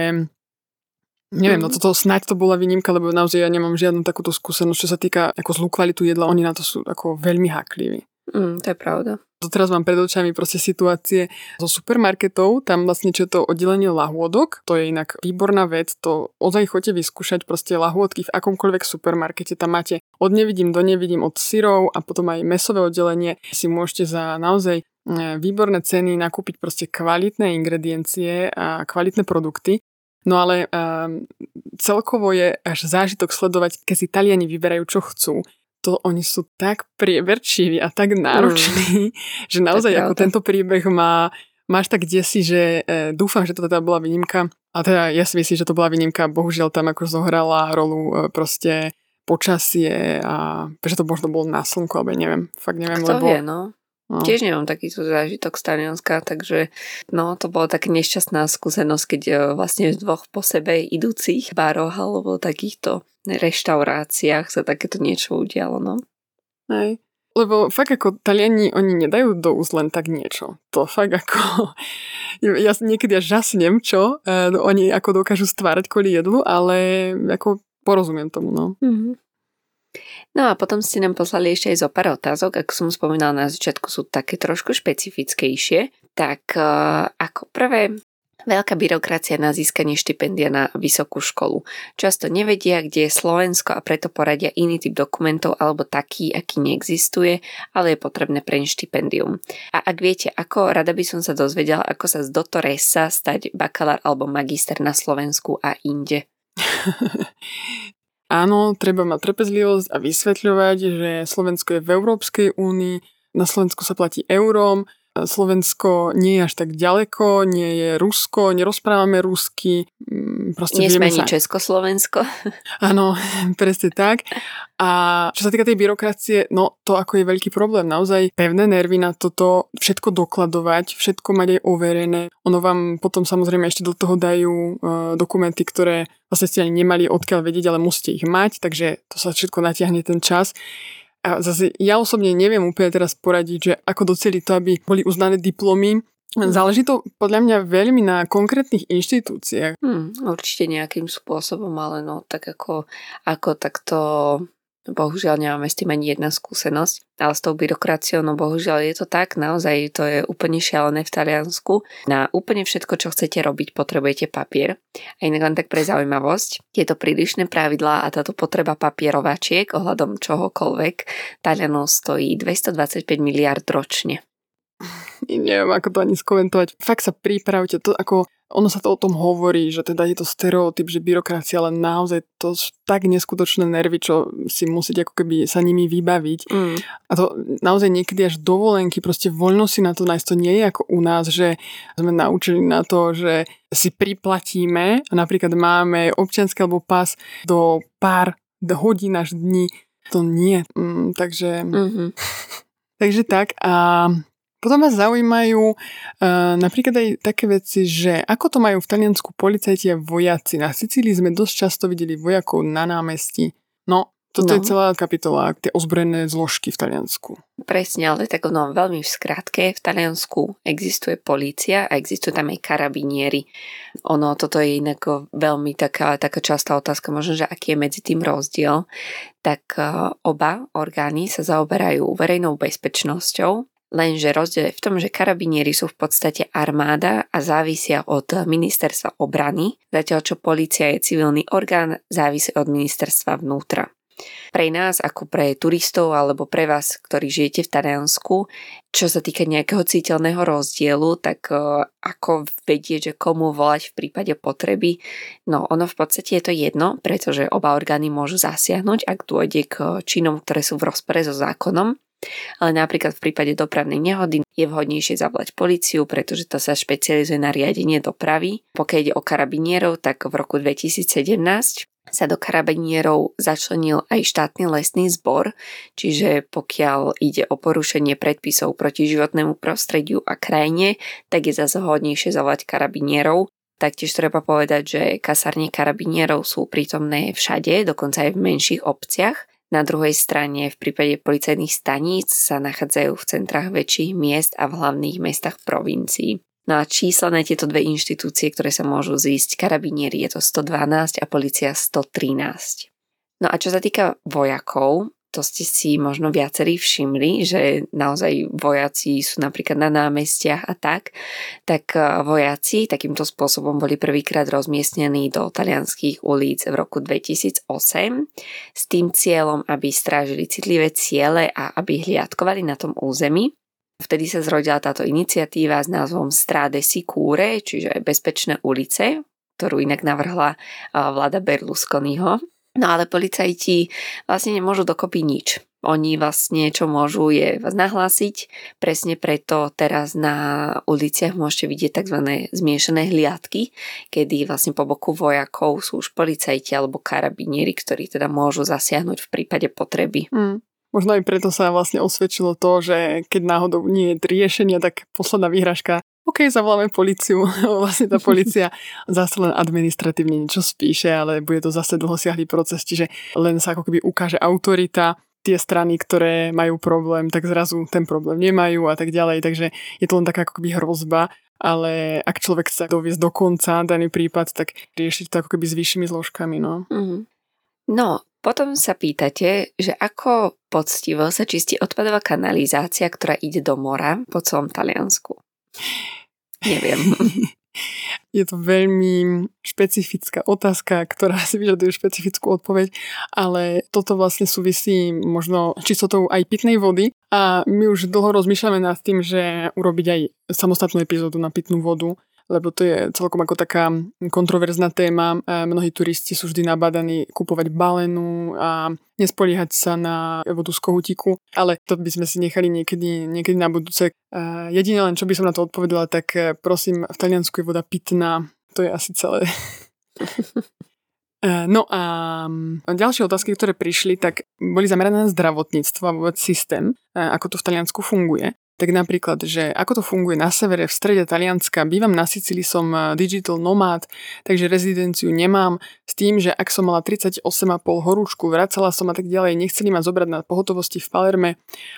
Neviem, no toto snáď to bola výnimka, lebo naozaj ja nemám žiadnu takúto skúsenosť, čo sa týka ako zlú kvalitu jedla, oni na to sú ako veľmi hákliví. Mm, to je pravda. Teraz mám pred očami proste situácie zo supermarketov, tam vlastne čo je to oddelenie lahôdok, to je inak výborná vec, to ozaj chodte vyskúšať proste lahôdky v akomkoľvek supermarkete, tam máte od nevidím do nevidím, od syrov a potom aj mesové oddelenie si môžete za naozaj e, výborné ceny nakúpiť proste kvalitné ingrediencie a kvalitné produkty. No ale um, celkovo je až zážitok sledovať, keď si Taliani vyberajú, čo chcú to oni sú tak prieverčiví a tak nároční, mm. že naozaj ako tento príbeh má, máš tak desi, že e, dúfam, že to teda bola výnimka. A teda ja si myslím, že to bola výnimka, bohužiaľ tam ako zohrala rolu e, proste počasie a že to možno bolo na slnku, alebo neviem, fakt neviem, Kto lebo... vie, no. No. Tiež nemám takýto zážitok z Talianska, takže no, to bola taká nešťastná skúsenosť, keď e, vlastne v dvoch po sebe idúcich baroch alebo takýchto reštauráciách sa takéto niečo udialo, no. Hej. Lebo fakt ako Taliani, oni nedajú do úst len tak niečo. To fakt ako... Ja niekedy až žasnem, čo uh, oni ako dokážu stvárať kvôli jedlu, ale ako porozumiem tomu, no. Mm-hmm. No a potom ste nám poslali ešte aj zo pár otázok, ako som spomínala na začiatku, sú také trošku špecifickejšie. Tak uh, ako prvé, Veľká byrokracia na získanie štipendia na vysokú školu. Často nevedia, kde je Slovensko a preto poradia iný typ dokumentov alebo taký, aký neexistuje, ale je potrebné preň štipendium. A ak viete ako, rada by som sa dozvedela, ako sa z dotoresa stať bakalár alebo magister na Slovensku a inde. Áno, treba mať trpezlivosť a vysvetľovať, že Slovensko je v Európskej únii, na Slovensku sa platí eurom, Slovensko nie je až tak ďaleko, nie je Rusko, nerozprávame rusky. Mm, proste nie sme ani sa... Československo. Áno, presne tak. A čo sa týka tej byrokracie, no to ako je veľký problém. Naozaj pevné nervy na toto, všetko dokladovať, všetko mať aj overené. Ono vám potom samozrejme ešte do toho dajú uh, dokumenty, ktoré vlastne ste ani nemali odkiaľ vedieť, ale musíte ich mať, takže to sa všetko natiahne ten čas. A zase ja osobne neviem úplne teraz poradiť, že ako doceliť to, aby boli uznané diplomy. Záleží to podľa mňa veľmi na konkrétnych inštitúciách. Hmm, určite nejakým spôsobom, ale no tak ako, ako takto Bohužiaľ nemáme s tým ani jedna skúsenosť, ale s tou byrokraciou, no bohužiaľ je to tak, naozaj to je úplne šialené v Taliansku. Na úplne všetko, čo chcete robiť, potrebujete papier. A inak len tak pre zaujímavosť, tieto prílišné pravidlá a táto potreba papierovačiek ohľadom čohokoľvek Talianov stojí 225 miliard ročne. Neviem, ako to ani skomentovať. Fakt sa pripravte, to ako ono sa to o tom hovorí, že teda je to stereotyp, že byrokracia, ale naozaj to sú tak neskutočné nervy, čo si musíte ako keby sa nimi vybaviť. Mm. A to naozaj niekedy až dovolenky, proste voľno si na to nájsť. To nie je ako u nás, že sme naučili na to, že si priplatíme a napríklad máme občianský alebo pas do pár hodín až dní. To nie. Mm, takže... Mm-hmm. takže tak a potom ma zaujímajú uh, napríklad aj také veci, že ako to majú v Taliansku policajti a vojaci. Na Sicílii sme dosť často videli vojakov na námestí. No, toto no. je celá kapitola, tie ozbrojené zložky v Taliansku. Presne, ale tak no, veľmi v skratke, v Taliansku existuje polícia a existujú tam aj karabinieri. Ono, toto je inak veľmi taká, taká častá otázka, možno, že aký je medzi tým rozdiel. Tak uh, oba orgány sa zaoberajú verejnou bezpečnosťou Lenže rozdiel je v tom, že karabinieri sú v podstate armáda a závisia od ministerstva obrany, zatiaľ čo policia je civilný orgán, závisí od ministerstva vnútra. Pre nás, ako pre turistov alebo pre vás, ktorí žijete v Taliansku, čo sa týka nejakého citeľného rozdielu, tak uh, ako vedieť, že komu volať v prípade potreby, no ono v podstate je to jedno, pretože oba orgány môžu zasiahnuť, ak dôjde k činom, ktoré sú v rozpore so zákonom ale napríklad v prípade dopravnej nehody je vhodnejšie zavolať policiu, pretože to sa špecializuje na riadenie dopravy. Pokiaľ ide o karabinierov, tak v roku 2017 sa do karabinierov začlenil aj štátny lesný zbor, čiže pokiaľ ide o porušenie predpisov proti životnému prostrediu a krajine, tak je zase hodnejšie zavolať karabinierov. Taktiež treba povedať, že kasárne karabinierov sú prítomné všade, dokonca aj v menších obciach na druhej strane v prípade policajných staníc sa nachádzajú v centrách väčších miest a v hlavných mestách provincií. No a čísla na tieto dve inštitúcie, ktoré sa môžu zísť, karabinieri je to 112 a policia 113. No a čo sa týka vojakov, to ste si možno viacerí všimli, že naozaj vojaci sú napríklad na námestiach a tak, tak e, vojaci takýmto spôsobom boli prvýkrát rozmiestnení do talianských ulic v roku 2008 s tým cieľom, aby strážili citlivé ciele a aby hliadkovali na tom území. Vtedy sa zrodila táto iniciatíva s názvom Strade Sicure, čiže Bezpečné ulice, ktorú inak navrhla e, vláda Berlusconiho No ale policajti vlastne nemôžu dokopy nič. Oni vlastne, čo môžu, je vás nahlásiť. Presne preto teraz na uliciach môžete vidieť tzv. zmiešané hliadky, kedy vlastne po boku vojakov sú už policajti alebo karabinieri, ktorí teda môžu zasiahnuť v prípade potreby. Mm. Možno aj preto sa vlastne osvedčilo to, že keď náhodou nie je riešenia, tak posledná výhražka OK, zavoláme policiu. vlastne tá policia zase len administratívne niečo spíše, ale bude to zase dlhosiahlý proces, čiže len sa ako keby ukáže autorita, tie strany, ktoré majú problém, tak zrazu ten problém nemajú a tak ďalej, takže je to len taká ako keby hrozba, ale ak človek chce doviesť do konca daný prípad, tak riešiť to ako keby s vyššími zložkami, no. Mm-hmm. No, potom sa pýtate, že ako poctivo sa čistí odpadová kanalizácia, ktorá ide do mora po celom Taliansku. Neviem. Je to veľmi špecifická otázka, ktorá si vyžaduje špecifickú odpoveď, ale toto vlastne súvisí možno čistotou aj pitnej vody a my už dlho rozmýšľame nad tým, že urobiť aj samostatnú epizódu na pitnú vodu, lebo to je celkom ako taká kontroverzná téma. Mnohí turisti sú vždy nabadaní kupovať balenu a nespoliehať sa na vodu z kohutiku, ale to by sme si nechali niekedy, niekedy na budúce. Jedine len, čo by som na to odpovedala, tak e, prosím, v Taliansku je voda pitná. To je asi celé. E, no a ďalšie otázky, ktoré prišli, tak boli zamerané na zdravotníctvo a vôbec systém, e, ako to v Taliansku funguje. Tak napríklad, že ako to funguje na severe, v strede Talianska, bývam na Sicílii, som eh, digital nomád, takže rezidenciu nemám, s tým, že ak som mala 38,5 horúčku, vracala som a tak ďalej, nechceli ma zobrať na pohotovosti v Palerme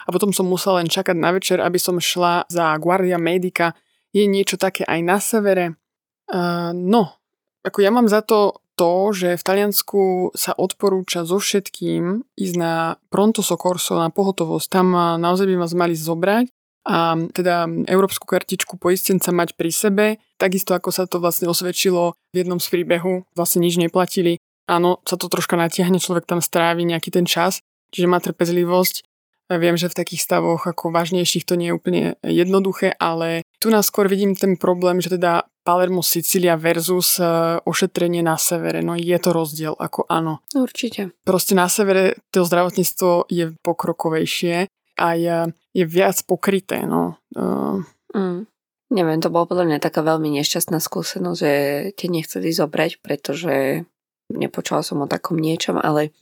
a potom som musela len čakať na večer, aby som šla za Guardia Medica. Je niečo také aj na severe? Uh, no, ako ja mám za to to, že v Taliansku sa odporúča so všetkým ísť na pronto soccorso, na pohotovosť. Tam naozaj by vás mali zobrať a teda európsku kartičku poistenca mať pri sebe, takisto ako sa to vlastne osvedčilo v jednom z príbehu, vlastne nič neplatili. Áno, sa to troška natiahne, človek tam strávi nejaký ten čas, čiže má trpezlivosť. Viem, že v takých stavoch ako vážnejších to nie je úplne jednoduché, ale tu nás skôr vidím ten problém, že teda Palermo, Sicília versus uh, ošetrenie na severe. No je to rozdiel, ako áno. Určite. Proste na severe to zdravotníctvo je pokrokovejšie a je, je viac pokryté. No. Uh, mm. Neviem, to bolo podľa mňa taká veľmi nešťastná skúsenosť, že tie nechceli zobrať, pretože nepočula som o takom niečom, ale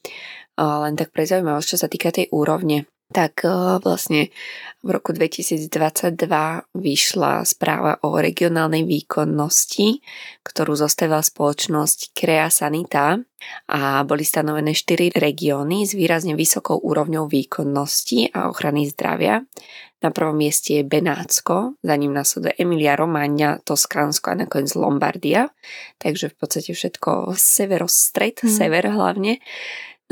uh, len tak pre zaujímavosť, čo sa týka tej úrovne tak e, vlastne v roku 2022 vyšla správa o regionálnej výkonnosti, ktorú zostavila spoločnosť Crea Sanita a boli stanovené 4 regióny s výrazne vysokou úrovňou výkonnosti a ochrany zdravia. Na prvom mieste je Benátsko, za ním nasleduje Emilia Romagna, Toskánsko a nakoniec Lombardia. Takže v podstate všetko severostred, hmm. sever hlavne.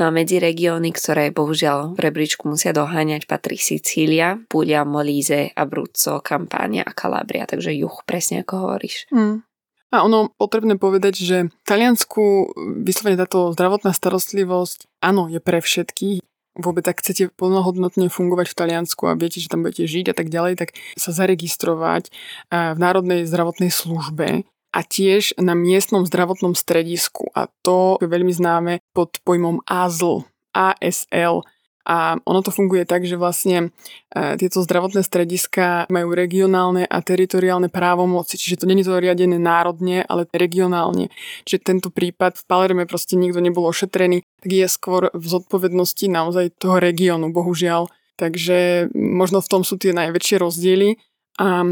No a medzi regióny, ktoré bohužiaľ v rebríčku musia doháňať, patrí Sicília, Puglia, Molíze, Abruzzo, Kampánia a Kalabria, takže juh, presne ako hovoríš. Mm. A ono potrebné povedať, že v Taliansku vyslovene táto zdravotná starostlivosť, áno, je pre všetkých. Vôbec ak chcete plnohodnotne fungovať v Taliansku a viete, že tam budete žiť a tak ďalej, tak sa zaregistrovať v Národnej zdravotnej službe a tiež na miestnom zdravotnom stredisku. A to je veľmi známe pod pojmom ASL. ASL. A ono to funguje tak, že vlastne e, tieto zdravotné strediska majú regionálne a teritoriálne právomoci, čiže to není to riadené národne, ale regionálne. Čiže tento prípad v Palerme proste nikto nebol ošetrený, tak je skôr v zodpovednosti naozaj toho regiónu, bohužiaľ. Takže možno v tom sú tie najväčšie rozdiely. A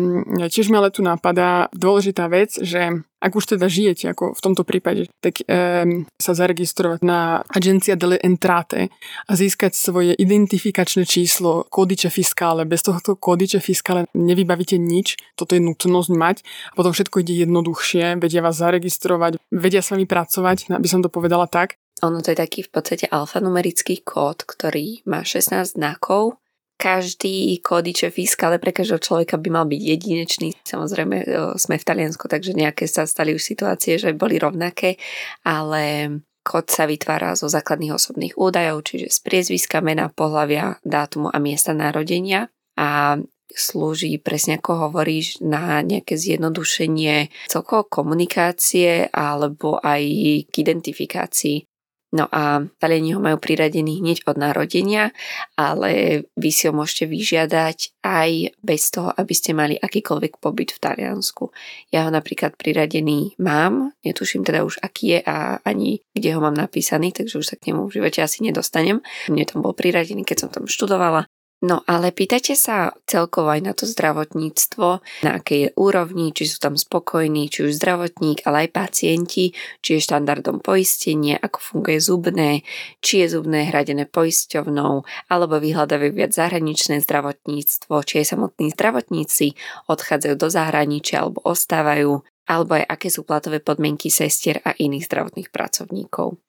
tiež ma ale tu napadá dôležitá vec, že ak už teda žijete, ako v tomto prípade, tak um, sa zaregistrovať na Agencia delle Entrate a získať svoje identifikačné číslo, kódiče fiskále. Bez tohto kódiče fiskále nevybavíte nič, toto je nutnosť mať. A potom všetko ide jednoduchšie, vedia vás zaregistrovať, vedia s vami pracovať, aby som to povedala tak. Ono to je taký v podstate alfanumerický kód, ktorý má 16 znakov každý kódiče fiskale pre každého človeka by mal byť jedinečný. Samozrejme, sme v Taliansku, takže nejaké sa stali už situácie, že boli rovnaké, ale kód sa vytvára zo základných osobných údajov, čiže z priezviska, mena, pohľavia, dátumu a miesta narodenia a slúži presne ako hovoríš na nejaké zjednodušenie celkovo komunikácie alebo aj k identifikácii No a Taliani ho majú priradený hneď od narodenia, ale vy si ho môžete vyžiadať aj bez toho, aby ste mali akýkoľvek pobyt v Taliansku. Ja ho napríklad priradený mám, netuším teda už aký je a ani kde ho mám napísaný, takže už sa k nemu v živote asi nedostanem. Mne tam bol priradený, keď som tam študovala No ale pýtate sa celkovo aj na to zdravotníctvo, na akej úrovni, či sú tam spokojní, či už zdravotník, ale aj pacienti, či je štandardom poistenie, ako funguje zubné, či je zubné hradené poisťovnou, alebo vyhľadávajú viac zahraničné zdravotníctvo, či aj samotní zdravotníci odchádzajú do zahraničia alebo ostávajú, alebo aj aké sú platové podmienky sestier a iných zdravotných pracovníkov.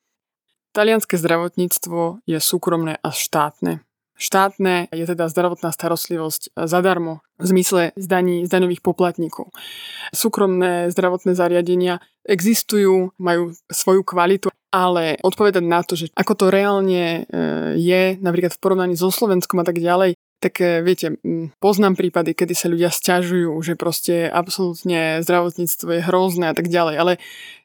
Talianské zdravotníctvo je súkromné a štátne. Štátne je teda zdravotná starostlivosť zadarmo v zmysle zdaní, zdaňových poplatníkov. Súkromné zdravotné zariadenia existujú, majú svoju kvalitu, ale odpovedať na to, že ako to reálne e, je, napríklad v porovnaní so Slovenskom a tak ďalej, tak e, viete, poznám prípady, kedy sa ľudia stiažujú, že proste absolútne zdravotníctvo je hrozné a tak ďalej, ale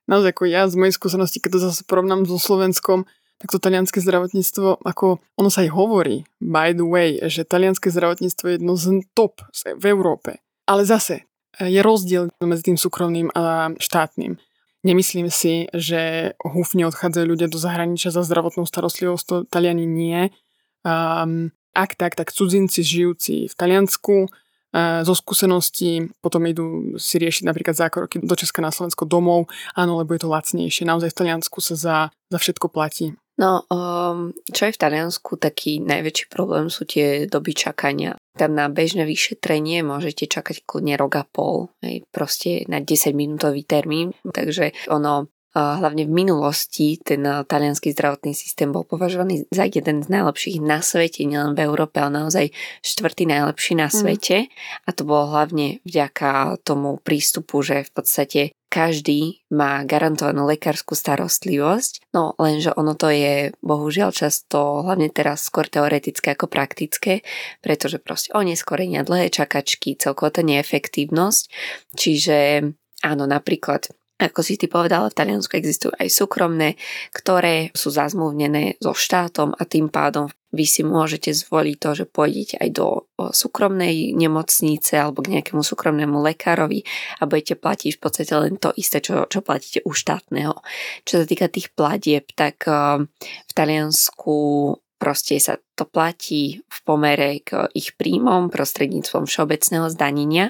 naozaj ako ja z mojej skúsenosti, keď to zase porovnám so Slovenskom, tak to talianské zdravotníctvo, ako ono sa aj hovorí, by the way, že talianské zdravotníctvo je jedno z top v Európe. Ale zase, je rozdiel medzi tým súkromným a štátnym. Nemyslím si, že húfne odchádzajú ľudia do zahraničia za zdravotnou starostlivosť, to Taliani nie. Um, ak tak, tak cudzinci žijúci v Taliansku uh, zo skúseností potom idú si riešiť napríklad zákroky do Česka na Slovensko domov, áno, lebo je to lacnejšie. Naozaj v Taliansku sa za, za všetko platí. No, um, čo je v Taliansku taký najväčší problém sú tie doby čakania. Tam na bežné vyšetrenie môžete čakať kľudne rok a pol, hej, proste na 10 minútový termín, takže ono hlavne v minulosti ten talianský zdravotný systém bol považovaný za jeden z najlepších na svete, nielen v Európe, ale naozaj štvrtý najlepší na mhm. svete. Mm. A to bolo hlavne vďaka tomu prístupu, že v podstate každý má garantovanú lekárskú starostlivosť, no lenže ono to je bohužiaľ často, hlavne teraz skôr teoretické ako praktické, pretože proste oneskorenia, dlhé čakačky, celkovo tá neefektívnosť, čiže áno, napríklad ako si ty povedala, v Taliansku existujú aj súkromné, ktoré sú zazmluvnené so štátom a tým pádom vy si môžete zvoliť to, že pôjdete aj do súkromnej nemocnice alebo k nejakému súkromnému lekárovi a budete platiť v podstate len to isté, čo, čo platíte u štátneho. Čo sa týka tých platieb, tak v Taliansku Proste sa to platí v pomere k ich príjmom prostredníctvom všeobecného zdanenia,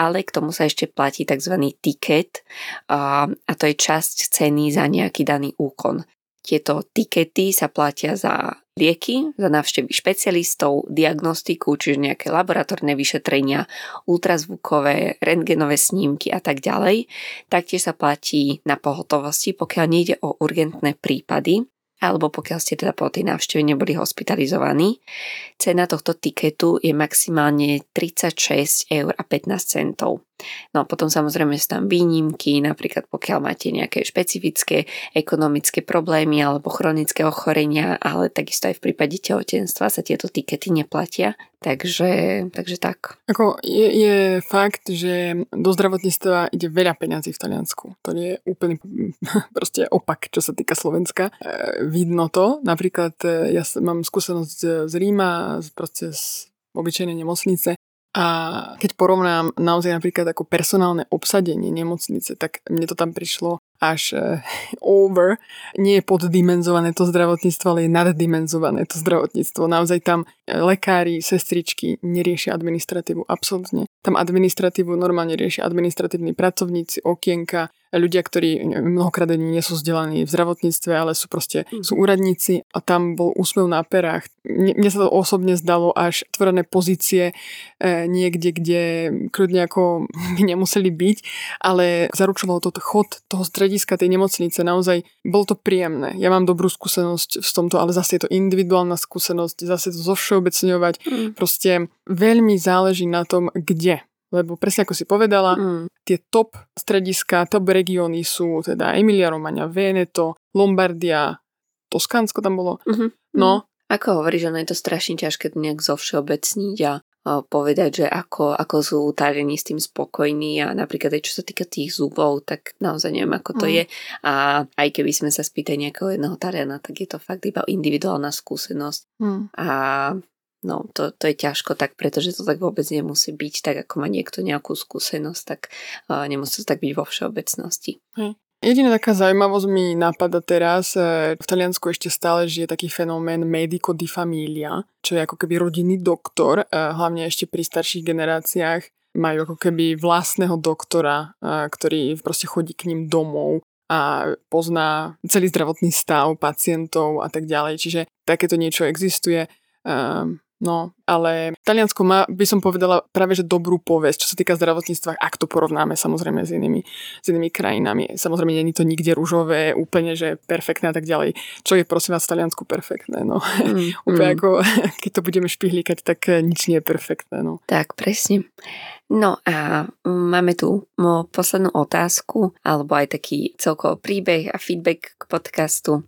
ale k tomu sa ešte platí tzv. tiket a to je časť ceny za nejaký daný úkon. Tieto tikety sa platia za lieky, za návštevy špecialistov, diagnostiku, čiže nejaké laboratórne vyšetrenia, ultrazvukové, rentgenové snímky a tak ďalej. Taktiež sa platí na pohotovosti, pokiaľ nejde o urgentné prípady, alebo pokiaľ ste teda po tej návšteve neboli hospitalizovaní. Cena tohto tiketu je maximálne 36 eur a 15 centov. No a potom samozrejme sú tam výnimky, napríklad pokiaľ máte nejaké špecifické ekonomické problémy alebo chronické ochorenia, ale takisto aj v prípade tehotenstva sa tieto tikety neplatia. Takže, takže tak. Ako je, je fakt, že do zdravotníctva ide veľa peňazí v Taliansku. To je úplný proste opak, čo sa týka Slovenska. E, vidno to. Napríklad e, ja mám skúsenosť z Ríma, proste z obyčajnej nemocnice a keď porovnám naozaj napríklad ako personálne obsadenie nemocnice, tak mne to tam prišlo až uh, over. Nie je poddimenzované to zdravotníctvo, ale je naddimenzované to zdravotníctvo. Naozaj tam eh, lekári, sestričky neriešia administratívu, absolútne. Tam administratívu normálne riešia administratívni pracovníci, okienka, ľudia, ktorí mnohokrát ani nie sú vzdelaní v zdravotníctve, ale sú proste mm. sú úradníci a tam bol úsmev na perách. Mne sa to osobne zdalo až tvorené pozície e, niekde, kde kľudne ako by nemuseli byť, ale zaručovalo to chod toho strediska tej nemocnice. Naozaj bolo to príjemné. Ja mám dobrú skúsenosť v tomto, ale zase je to individuálna skúsenosť, zase to zovšeobecňovať. Mm. Proste veľmi záleží na tom, kde lebo presne ako si povedala, mm. tie top strediska, top regióny sú teda Emilia Romagna, Veneto, Lombardia, Toskánsko tam bolo. Mm-hmm. No. Ako hovoríš, že je to strašne ťažké nejak zo všeobecniť a povedať, že ako, ako sú Taliani s tým spokojní a napríklad aj čo sa týka tých zubov, tak naozaj neviem, ako to mm. je. A aj keby sme sa spýtali nejakého jedného Taliana, tak je to fakt iba individuálna skúsenosť. Mm. A No, to, to je ťažko tak, pretože to tak vôbec nemusí byť, tak ako má niekto nejakú skúsenosť, tak uh, nemusí to tak byť vo všeobecnosti. Hm. Jediná taká zaujímavosť mi napadá teraz, e, v Taliansku ešte stále žije taký fenomén medico di familia, čo je ako keby rodinný doktor, e, hlavne ešte pri starších generáciách majú ako keby vlastného doktora, e, ktorý proste chodí k ním domov a pozná celý zdravotný stav pacientov a tak ďalej. Čiže takéto niečo existuje. No, ale Taliansko má, by som povedala, práve že dobrú povesť, čo sa týka zdravotníctva, ak to porovnáme samozrejme s inými, s inými krajinami. Samozrejme, není to nikde rúžové, úplne, že perfektné a tak ďalej. Čo je prosím vás v Taliansku perfektné, no. Mm, úplne mm. ako, keď to budeme špihlikať, tak eh, nič nie je perfektné, no. Tak, presne. No a máme tu poslednú otázku, alebo aj taký celkovo príbeh a feedback k podcastu.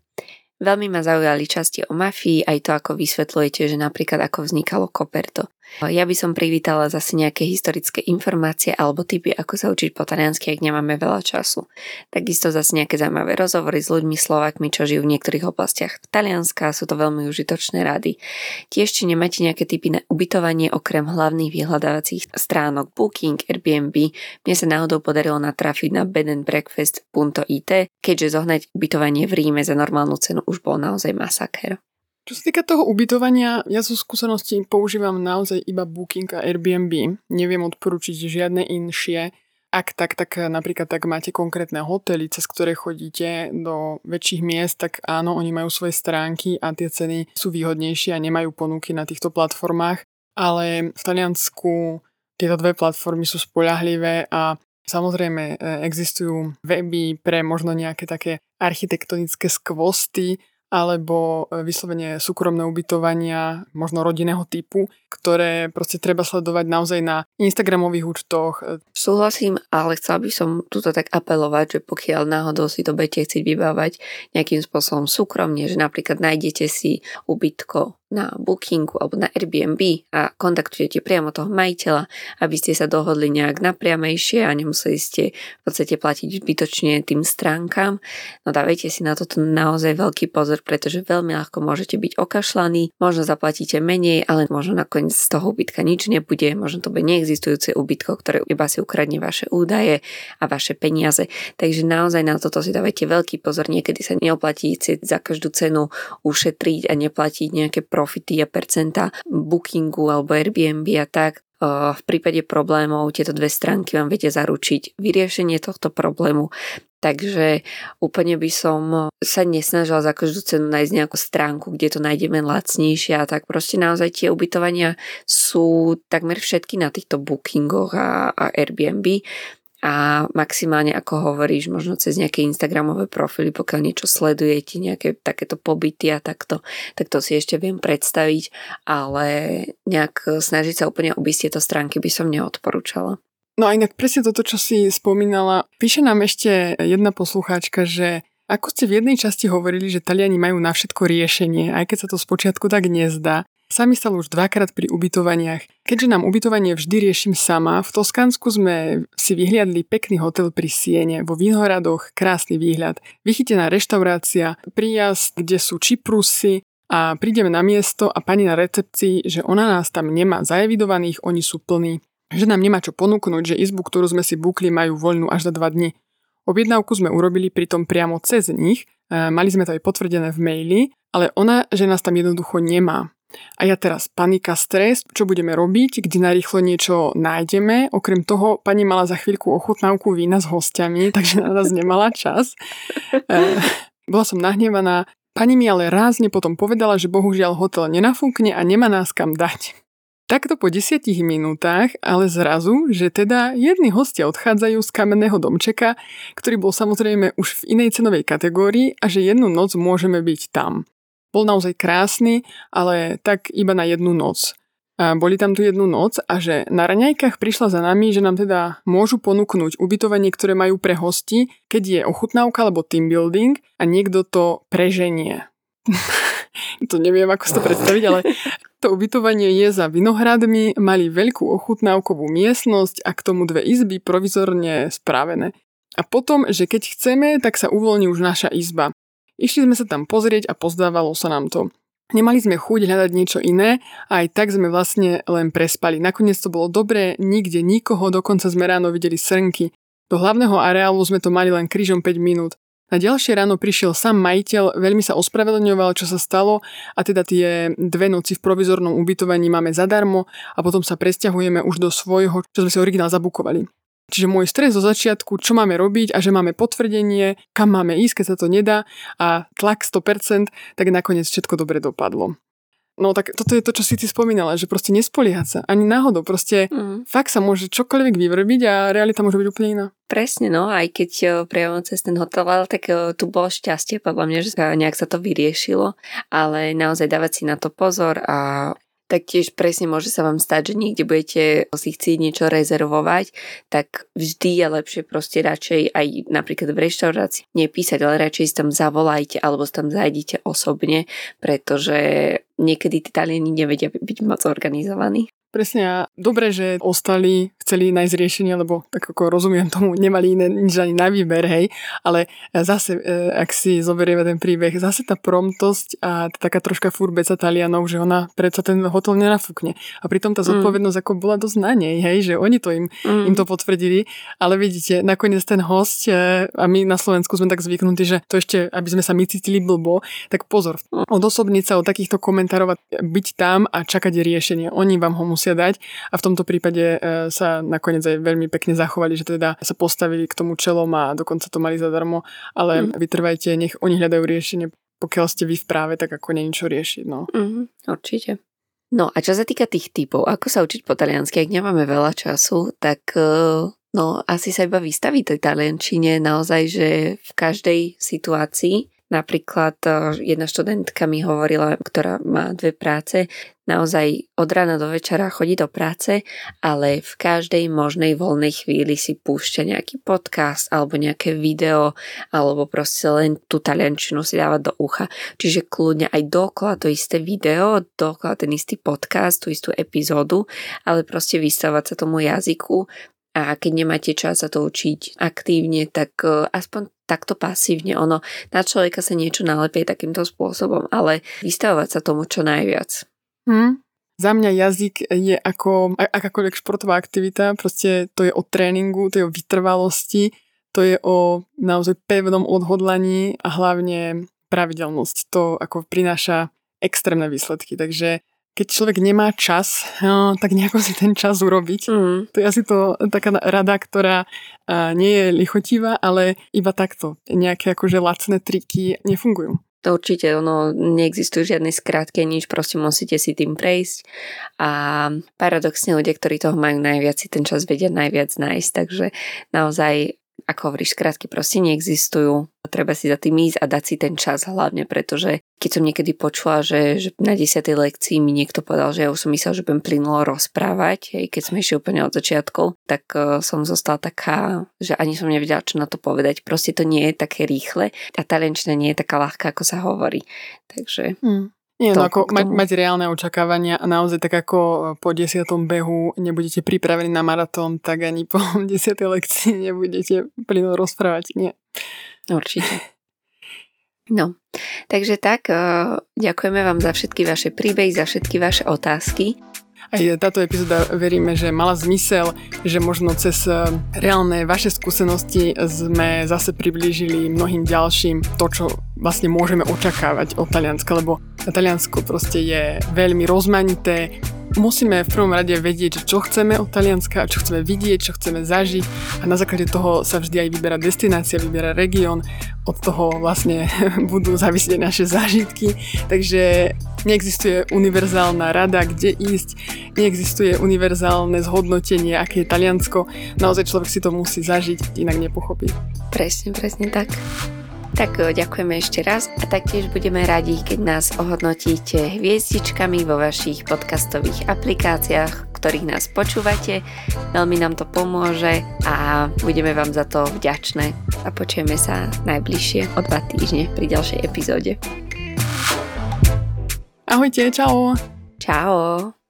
Veľmi ma zaujali časti o mafii, aj to, ako vysvetľujete, že napríklad ako vznikalo Koperto. Ja by som privítala zase nejaké historické informácie alebo typy, ako sa učiť po taliansky, ak nemáme veľa času. Takisto zase nejaké zaujímavé rozhovory s ľuďmi Slovakmi, čo žijú v niektorých oblastiach Talianska, sú to veľmi užitočné rady. Tiež či nemáte nejaké typy na ubytovanie okrem hlavných vyhľadávacích stránok Booking, Airbnb, mne sa náhodou podarilo natrafiť na bedandbreakfast.it, keďže zohnať ubytovanie v Ríme za normálnu cenu už bol naozaj masaker. Čo sa týka toho ubytovania, ja zo skúseností používam naozaj iba Booking a Airbnb. Neviem odporučiť žiadne inšie. Ak tak, tak napríklad tak máte konkrétne hotely, cez ktoré chodíte do väčších miest, tak áno, oni majú svoje stránky a tie ceny sú výhodnejšie a nemajú ponuky na týchto platformách. Ale v Taliansku tieto dve platformy sú spoľahlivé a Samozrejme, e, existujú weby pre možno nejaké také architektonické skvosty, alebo e, vyslovene súkromné ubytovania, možno rodinného typu, ktoré proste treba sledovať naozaj na Instagramových účtoch. Súhlasím, ale chcela by som tuto tak apelovať, že pokiaľ náhodou si to budete chcieť vybávať nejakým spôsobom súkromne, že napríklad nájdete si ubytko na Bookingu alebo na Airbnb a kontaktujete priamo toho majiteľa, aby ste sa dohodli nejak napriamejšie a nemuseli ste v podstate platiť zbytočne tým stránkam, no dávajte si na toto naozaj veľký pozor, pretože veľmi ľahko môžete byť okašľaní, možno zaplatíte menej, ale možno nakoniec z toho ubytka nič nebude, možno to bude neexistujúce ubytko, ktoré iba si ukradne vaše údaje a vaše peniaze. Takže naozaj na toto si dávajte veľký pozor, niekedy sa neoplatí za každú cenu ušetriť a neplatiť nejaké profity a percenta bookingu alebo Airbnb a tak. V prípade problémov tieto dve stránky vám viete zaručiť vyriešenie tohto problému. Takže úplne by som sa nesnažila za každú cenu nájsť nejakú stránku, kde to nájdeme lacnejšie a tak proste naozaj tie ubytovania sú takmer všetky na týchto bookingoch a, a Airbnb a maximálne ako hovoríš, možno cez nejaké Instagramové profily, pokiaľ niečo sledujete, nejaké takéto pobyty a takto, tak to si ešte viem predstaviť, ale nejak snažiť sa úplne obísť tieto stránky by som neodporúčala. No a inak presne toto, čo si spomínala, píše nám ešte jedna poslucháčka, že ako ste v jednej časti hovorili, že Taliani majú na všetko riešenie, aj keď sa to spočiatku tak nezdá, Sami stalo už dvakrát pri ubytovaniach. Keďže nám ubytovanie vždy riešim sama, v Toskánsku sme si vyhliadli pekný hotel pri Siene, vo Vinohradoch krásny výhľad, vychytená reštaurácia, príjazd, kde sú čiprusy a prídeme na miesto a pani na recepcii, že ona nás tam nemá zaevidovaných, oni sú plní. Že nám nemá čo ponúknuť, že izbu, ktorú sme si bukli, majú voľnú až za dva dni. Objednávku sme urobili pritom priamo cez nich, e, mali sme to aj potvrdené v maili, ale ona, že nás tam jednoducho nemá. A ja teraz panika, stres, čo budeme robiť, kde narýchlo niečo nájdeme. Okrem toho, pani mala za chvíľku ochutnávku vína s hostiami, takže na nás nemala čas. E, bola som nahnevaná. Pani mi ale rázne potom povedala, že bohužiaľ hotel nenafúkne a nemá nás kam dať. Takto po desiatich minútach, ale zrazu, že teda jedni hostia odchádzajú z kamenného domčeka, ktorý bol samozrejme už v inej cenovej kategórii a že jednu noc môžeme byť tam. Bol naozaj krásny, ale tak iba na jednu noc. A boli tam tu jednu noc a že na raňajkách prišla za nami, že nám teda môžu ponúknuť ubytovanie, ktoré majú pre hosti, keď je ochutnávka alebo team building a niekto to preženie. to neviem, ako si to predstaviť, ale to ubytovanie je za vinohradmi, mali veľkú ochutnávkovú miestnosť a k tomu dve izby provizorne spravené. A potom, že keď chceme, tak sa uvoľní už naša izba. Išli sme sa tam pozrieť a pozdávalo sa nám to. Nemali sme chuť hľadať niečo iné a aj tak sme vlastne len prespali. Nakoniec to bolo dobré, nikde nikoho, dokonca sme ráno videli srnky. Do hlavného areálu sme to mali len krížom 5 minút. Na ďalšie ráno prišiel sám majiteľ, veľmi sa ospravedlňoval, čo sa stalo a teda tie dve noci v provizornom ubytovaní máme zadarmo a potom sa presťahujeme už do svojho, čo sme si originál zabukovali. Čiže môj stres zo začiatku, čo máme robiť a že máme potvrdenie, kam máme ísť, keď sa to nedá a tlak 100%, tak nakoniec všetko dobre dopadlo. No tak toto je to, čo si ty spomínala, že proste nespoliehať sa. Ani náhodou. Proste mm. fakt sa môže čokoľvek vyvrbiť a realita môže byť úplne iná. Presne, no. Aj keď eh, priamo cez ten hotel, tak eh, tu bolo šťastie, podľa mňa, že nejak sa to vyriešilo. Ale naozaj dávať si na to pozor a taktiež presne môže sa vám stať, že niekde budete si chcieť niečo rezervovať, tak vždy je lepšie proste radšej aj napríklad v reštaurácii nepísať, ale radšej si tam zavolajte alebo si tam zajdite osobne, pretože niekedy tí Taliani nevedia byť moc organizovaní. Presne a dobre, že ostali, chceli nájsť riešenie, lebo tak ako rozumiem tomu, nemali iné nič ani na výber, hej, ale zase, e, ak si zoberieme ten príbeh, zase tá promptosť a taká troška furbeca Talianov, že ona predsa ten hotel nenafúkne. A pritom tá mm. zodpovednosť mm. ako bola dosť na nej, hej, že oni to im, mm. im to potvrdili, ale vidíte, nakoniec ten host, e, a my na Slovensku sme tak zvyknutí, že to ešte, aby sme sa my cítili blbo, tak pozor, odosobniť sa od takýchto komentárov a byť tam a čakať riešenie. Oni vám ho musia musia dať a v tomto prípade e, sa nakoniec aj veľmi pekne zachovali, že teda sa postavili k tomu čelom a dokonca to mali zadarmo, ale mm. vytrvajte, nech oni hľadajú riešenie, pokiaľ ste vy v práve, tak ako nie niečo riešiť. No. Mm, určite. No a čo sa týka tých typov, ako sa učiť po taliansky, ak nemáme veľa času, tak e, no asi sa iba vystaví tej taliančine naozaj, že v každej situácii Napríklad e, jedna študentka mi hovorila, ktorá má dve práce, naozaj od rána do večera chodí do práce, ale v každej možnej voľnej chvíli si púšťa nejaký podcast alebo nejaké video alebo proste len tú taliančinu si dáva do ucha. Čiže kľudne aj dokola to isté video, dokola ten istý podcast, tú istú epizódu, ale proste vystavovať sa tomu jazyku a keď nemáte čas sa to učiť aktívne, tak e, aspoň takto pasívne. Ono na človeka sa niečo nalepie takýmto spôsobom, ale vystavovať sa tomu čo najviac. Hmm. Za mňa jazyk je ako akákoľvek športová aktivita, proste to je o tréningu, to je o vytrvalosti, to je o naozaj pevnom odhodlaní a hlavne pravidelnosť. To ako prináša extrémne výsledky. Takže keď človek nemá čas, no, tak nejako si ten čas urobiť. Mm. To je asi to taká rada, ktorá nie je lichotivá, ale iba takto. Nejaké akože lacné triky nefungujú. To určite, ono neexistujú žiadne skrátky, nič, proste musíte si tým prejsť a paradoxne ľudia, ktorí toho majú najviac, si ten čas vedia najviac nájsť, takže naozaj ako hovoríš, skrátky proste neexistujú. Treba si za tým ísť a dať si ten čas hlavne, pretože keď som niekedy počula, že, že na 10. lekcii mi niekto povedal, že ja už som myslel, že budem plynulo rozprávať, aj keď sme išli úplne od začiatku, tak uh, som zostala taká, že ani som nevedela, čo na to povedať. Proste to nie je také rýchle a talenčina nie je taká ľahká, ako sa hovorí. Takže... Hmm. Nie, no ako mať, mať reálne očakávania a naozaj tak ako e, po desiatom behu nebudete pripravení na maratón, tak ani po desiatej lekcii nebudete plyno rozprávať. Nie. Určite. No, takže tak, e, ďakujeme vám za všetky vaše príbehy, za všetky vaše otázky. Aj táto epizóda veríme, že mala zmysel, že možno cez e, reálne vaše skúsenosti sme zase priblížili mnohým ďalším to, čo vlastne môžeme očakávať od Talianska, lebo Taliansko proste je veľmi rozmanité, musíme v prvom rade vedieť, čo chceme od Talianska, čo chceme vidieť, čo chceme zažiť a na základe toho sa vždy aj vyberá destinácia, vyberá región, od toho vlastne budú závisieť naše zážitky, takže neexistuje univerzálna rada, kde ísť, neexistuje univerzálne zhodnotenie, aké je Taliansko, naozaj človek si to musí zažiť, inak nepochopí. Presne, presne tak. Tak e, ďakujeme ešte raz a taktiež budeme radi, keď nás ohodnotíte hviezdičkami vo vašich podcastových aplikáciách, ktorých nás počúvate. Veľmi nám to pomôže a budeme vám za to vďačné. A počujeme sa najbližšie o dva týždne pri ďalšej epizóde. Ahojte, čau. Čau.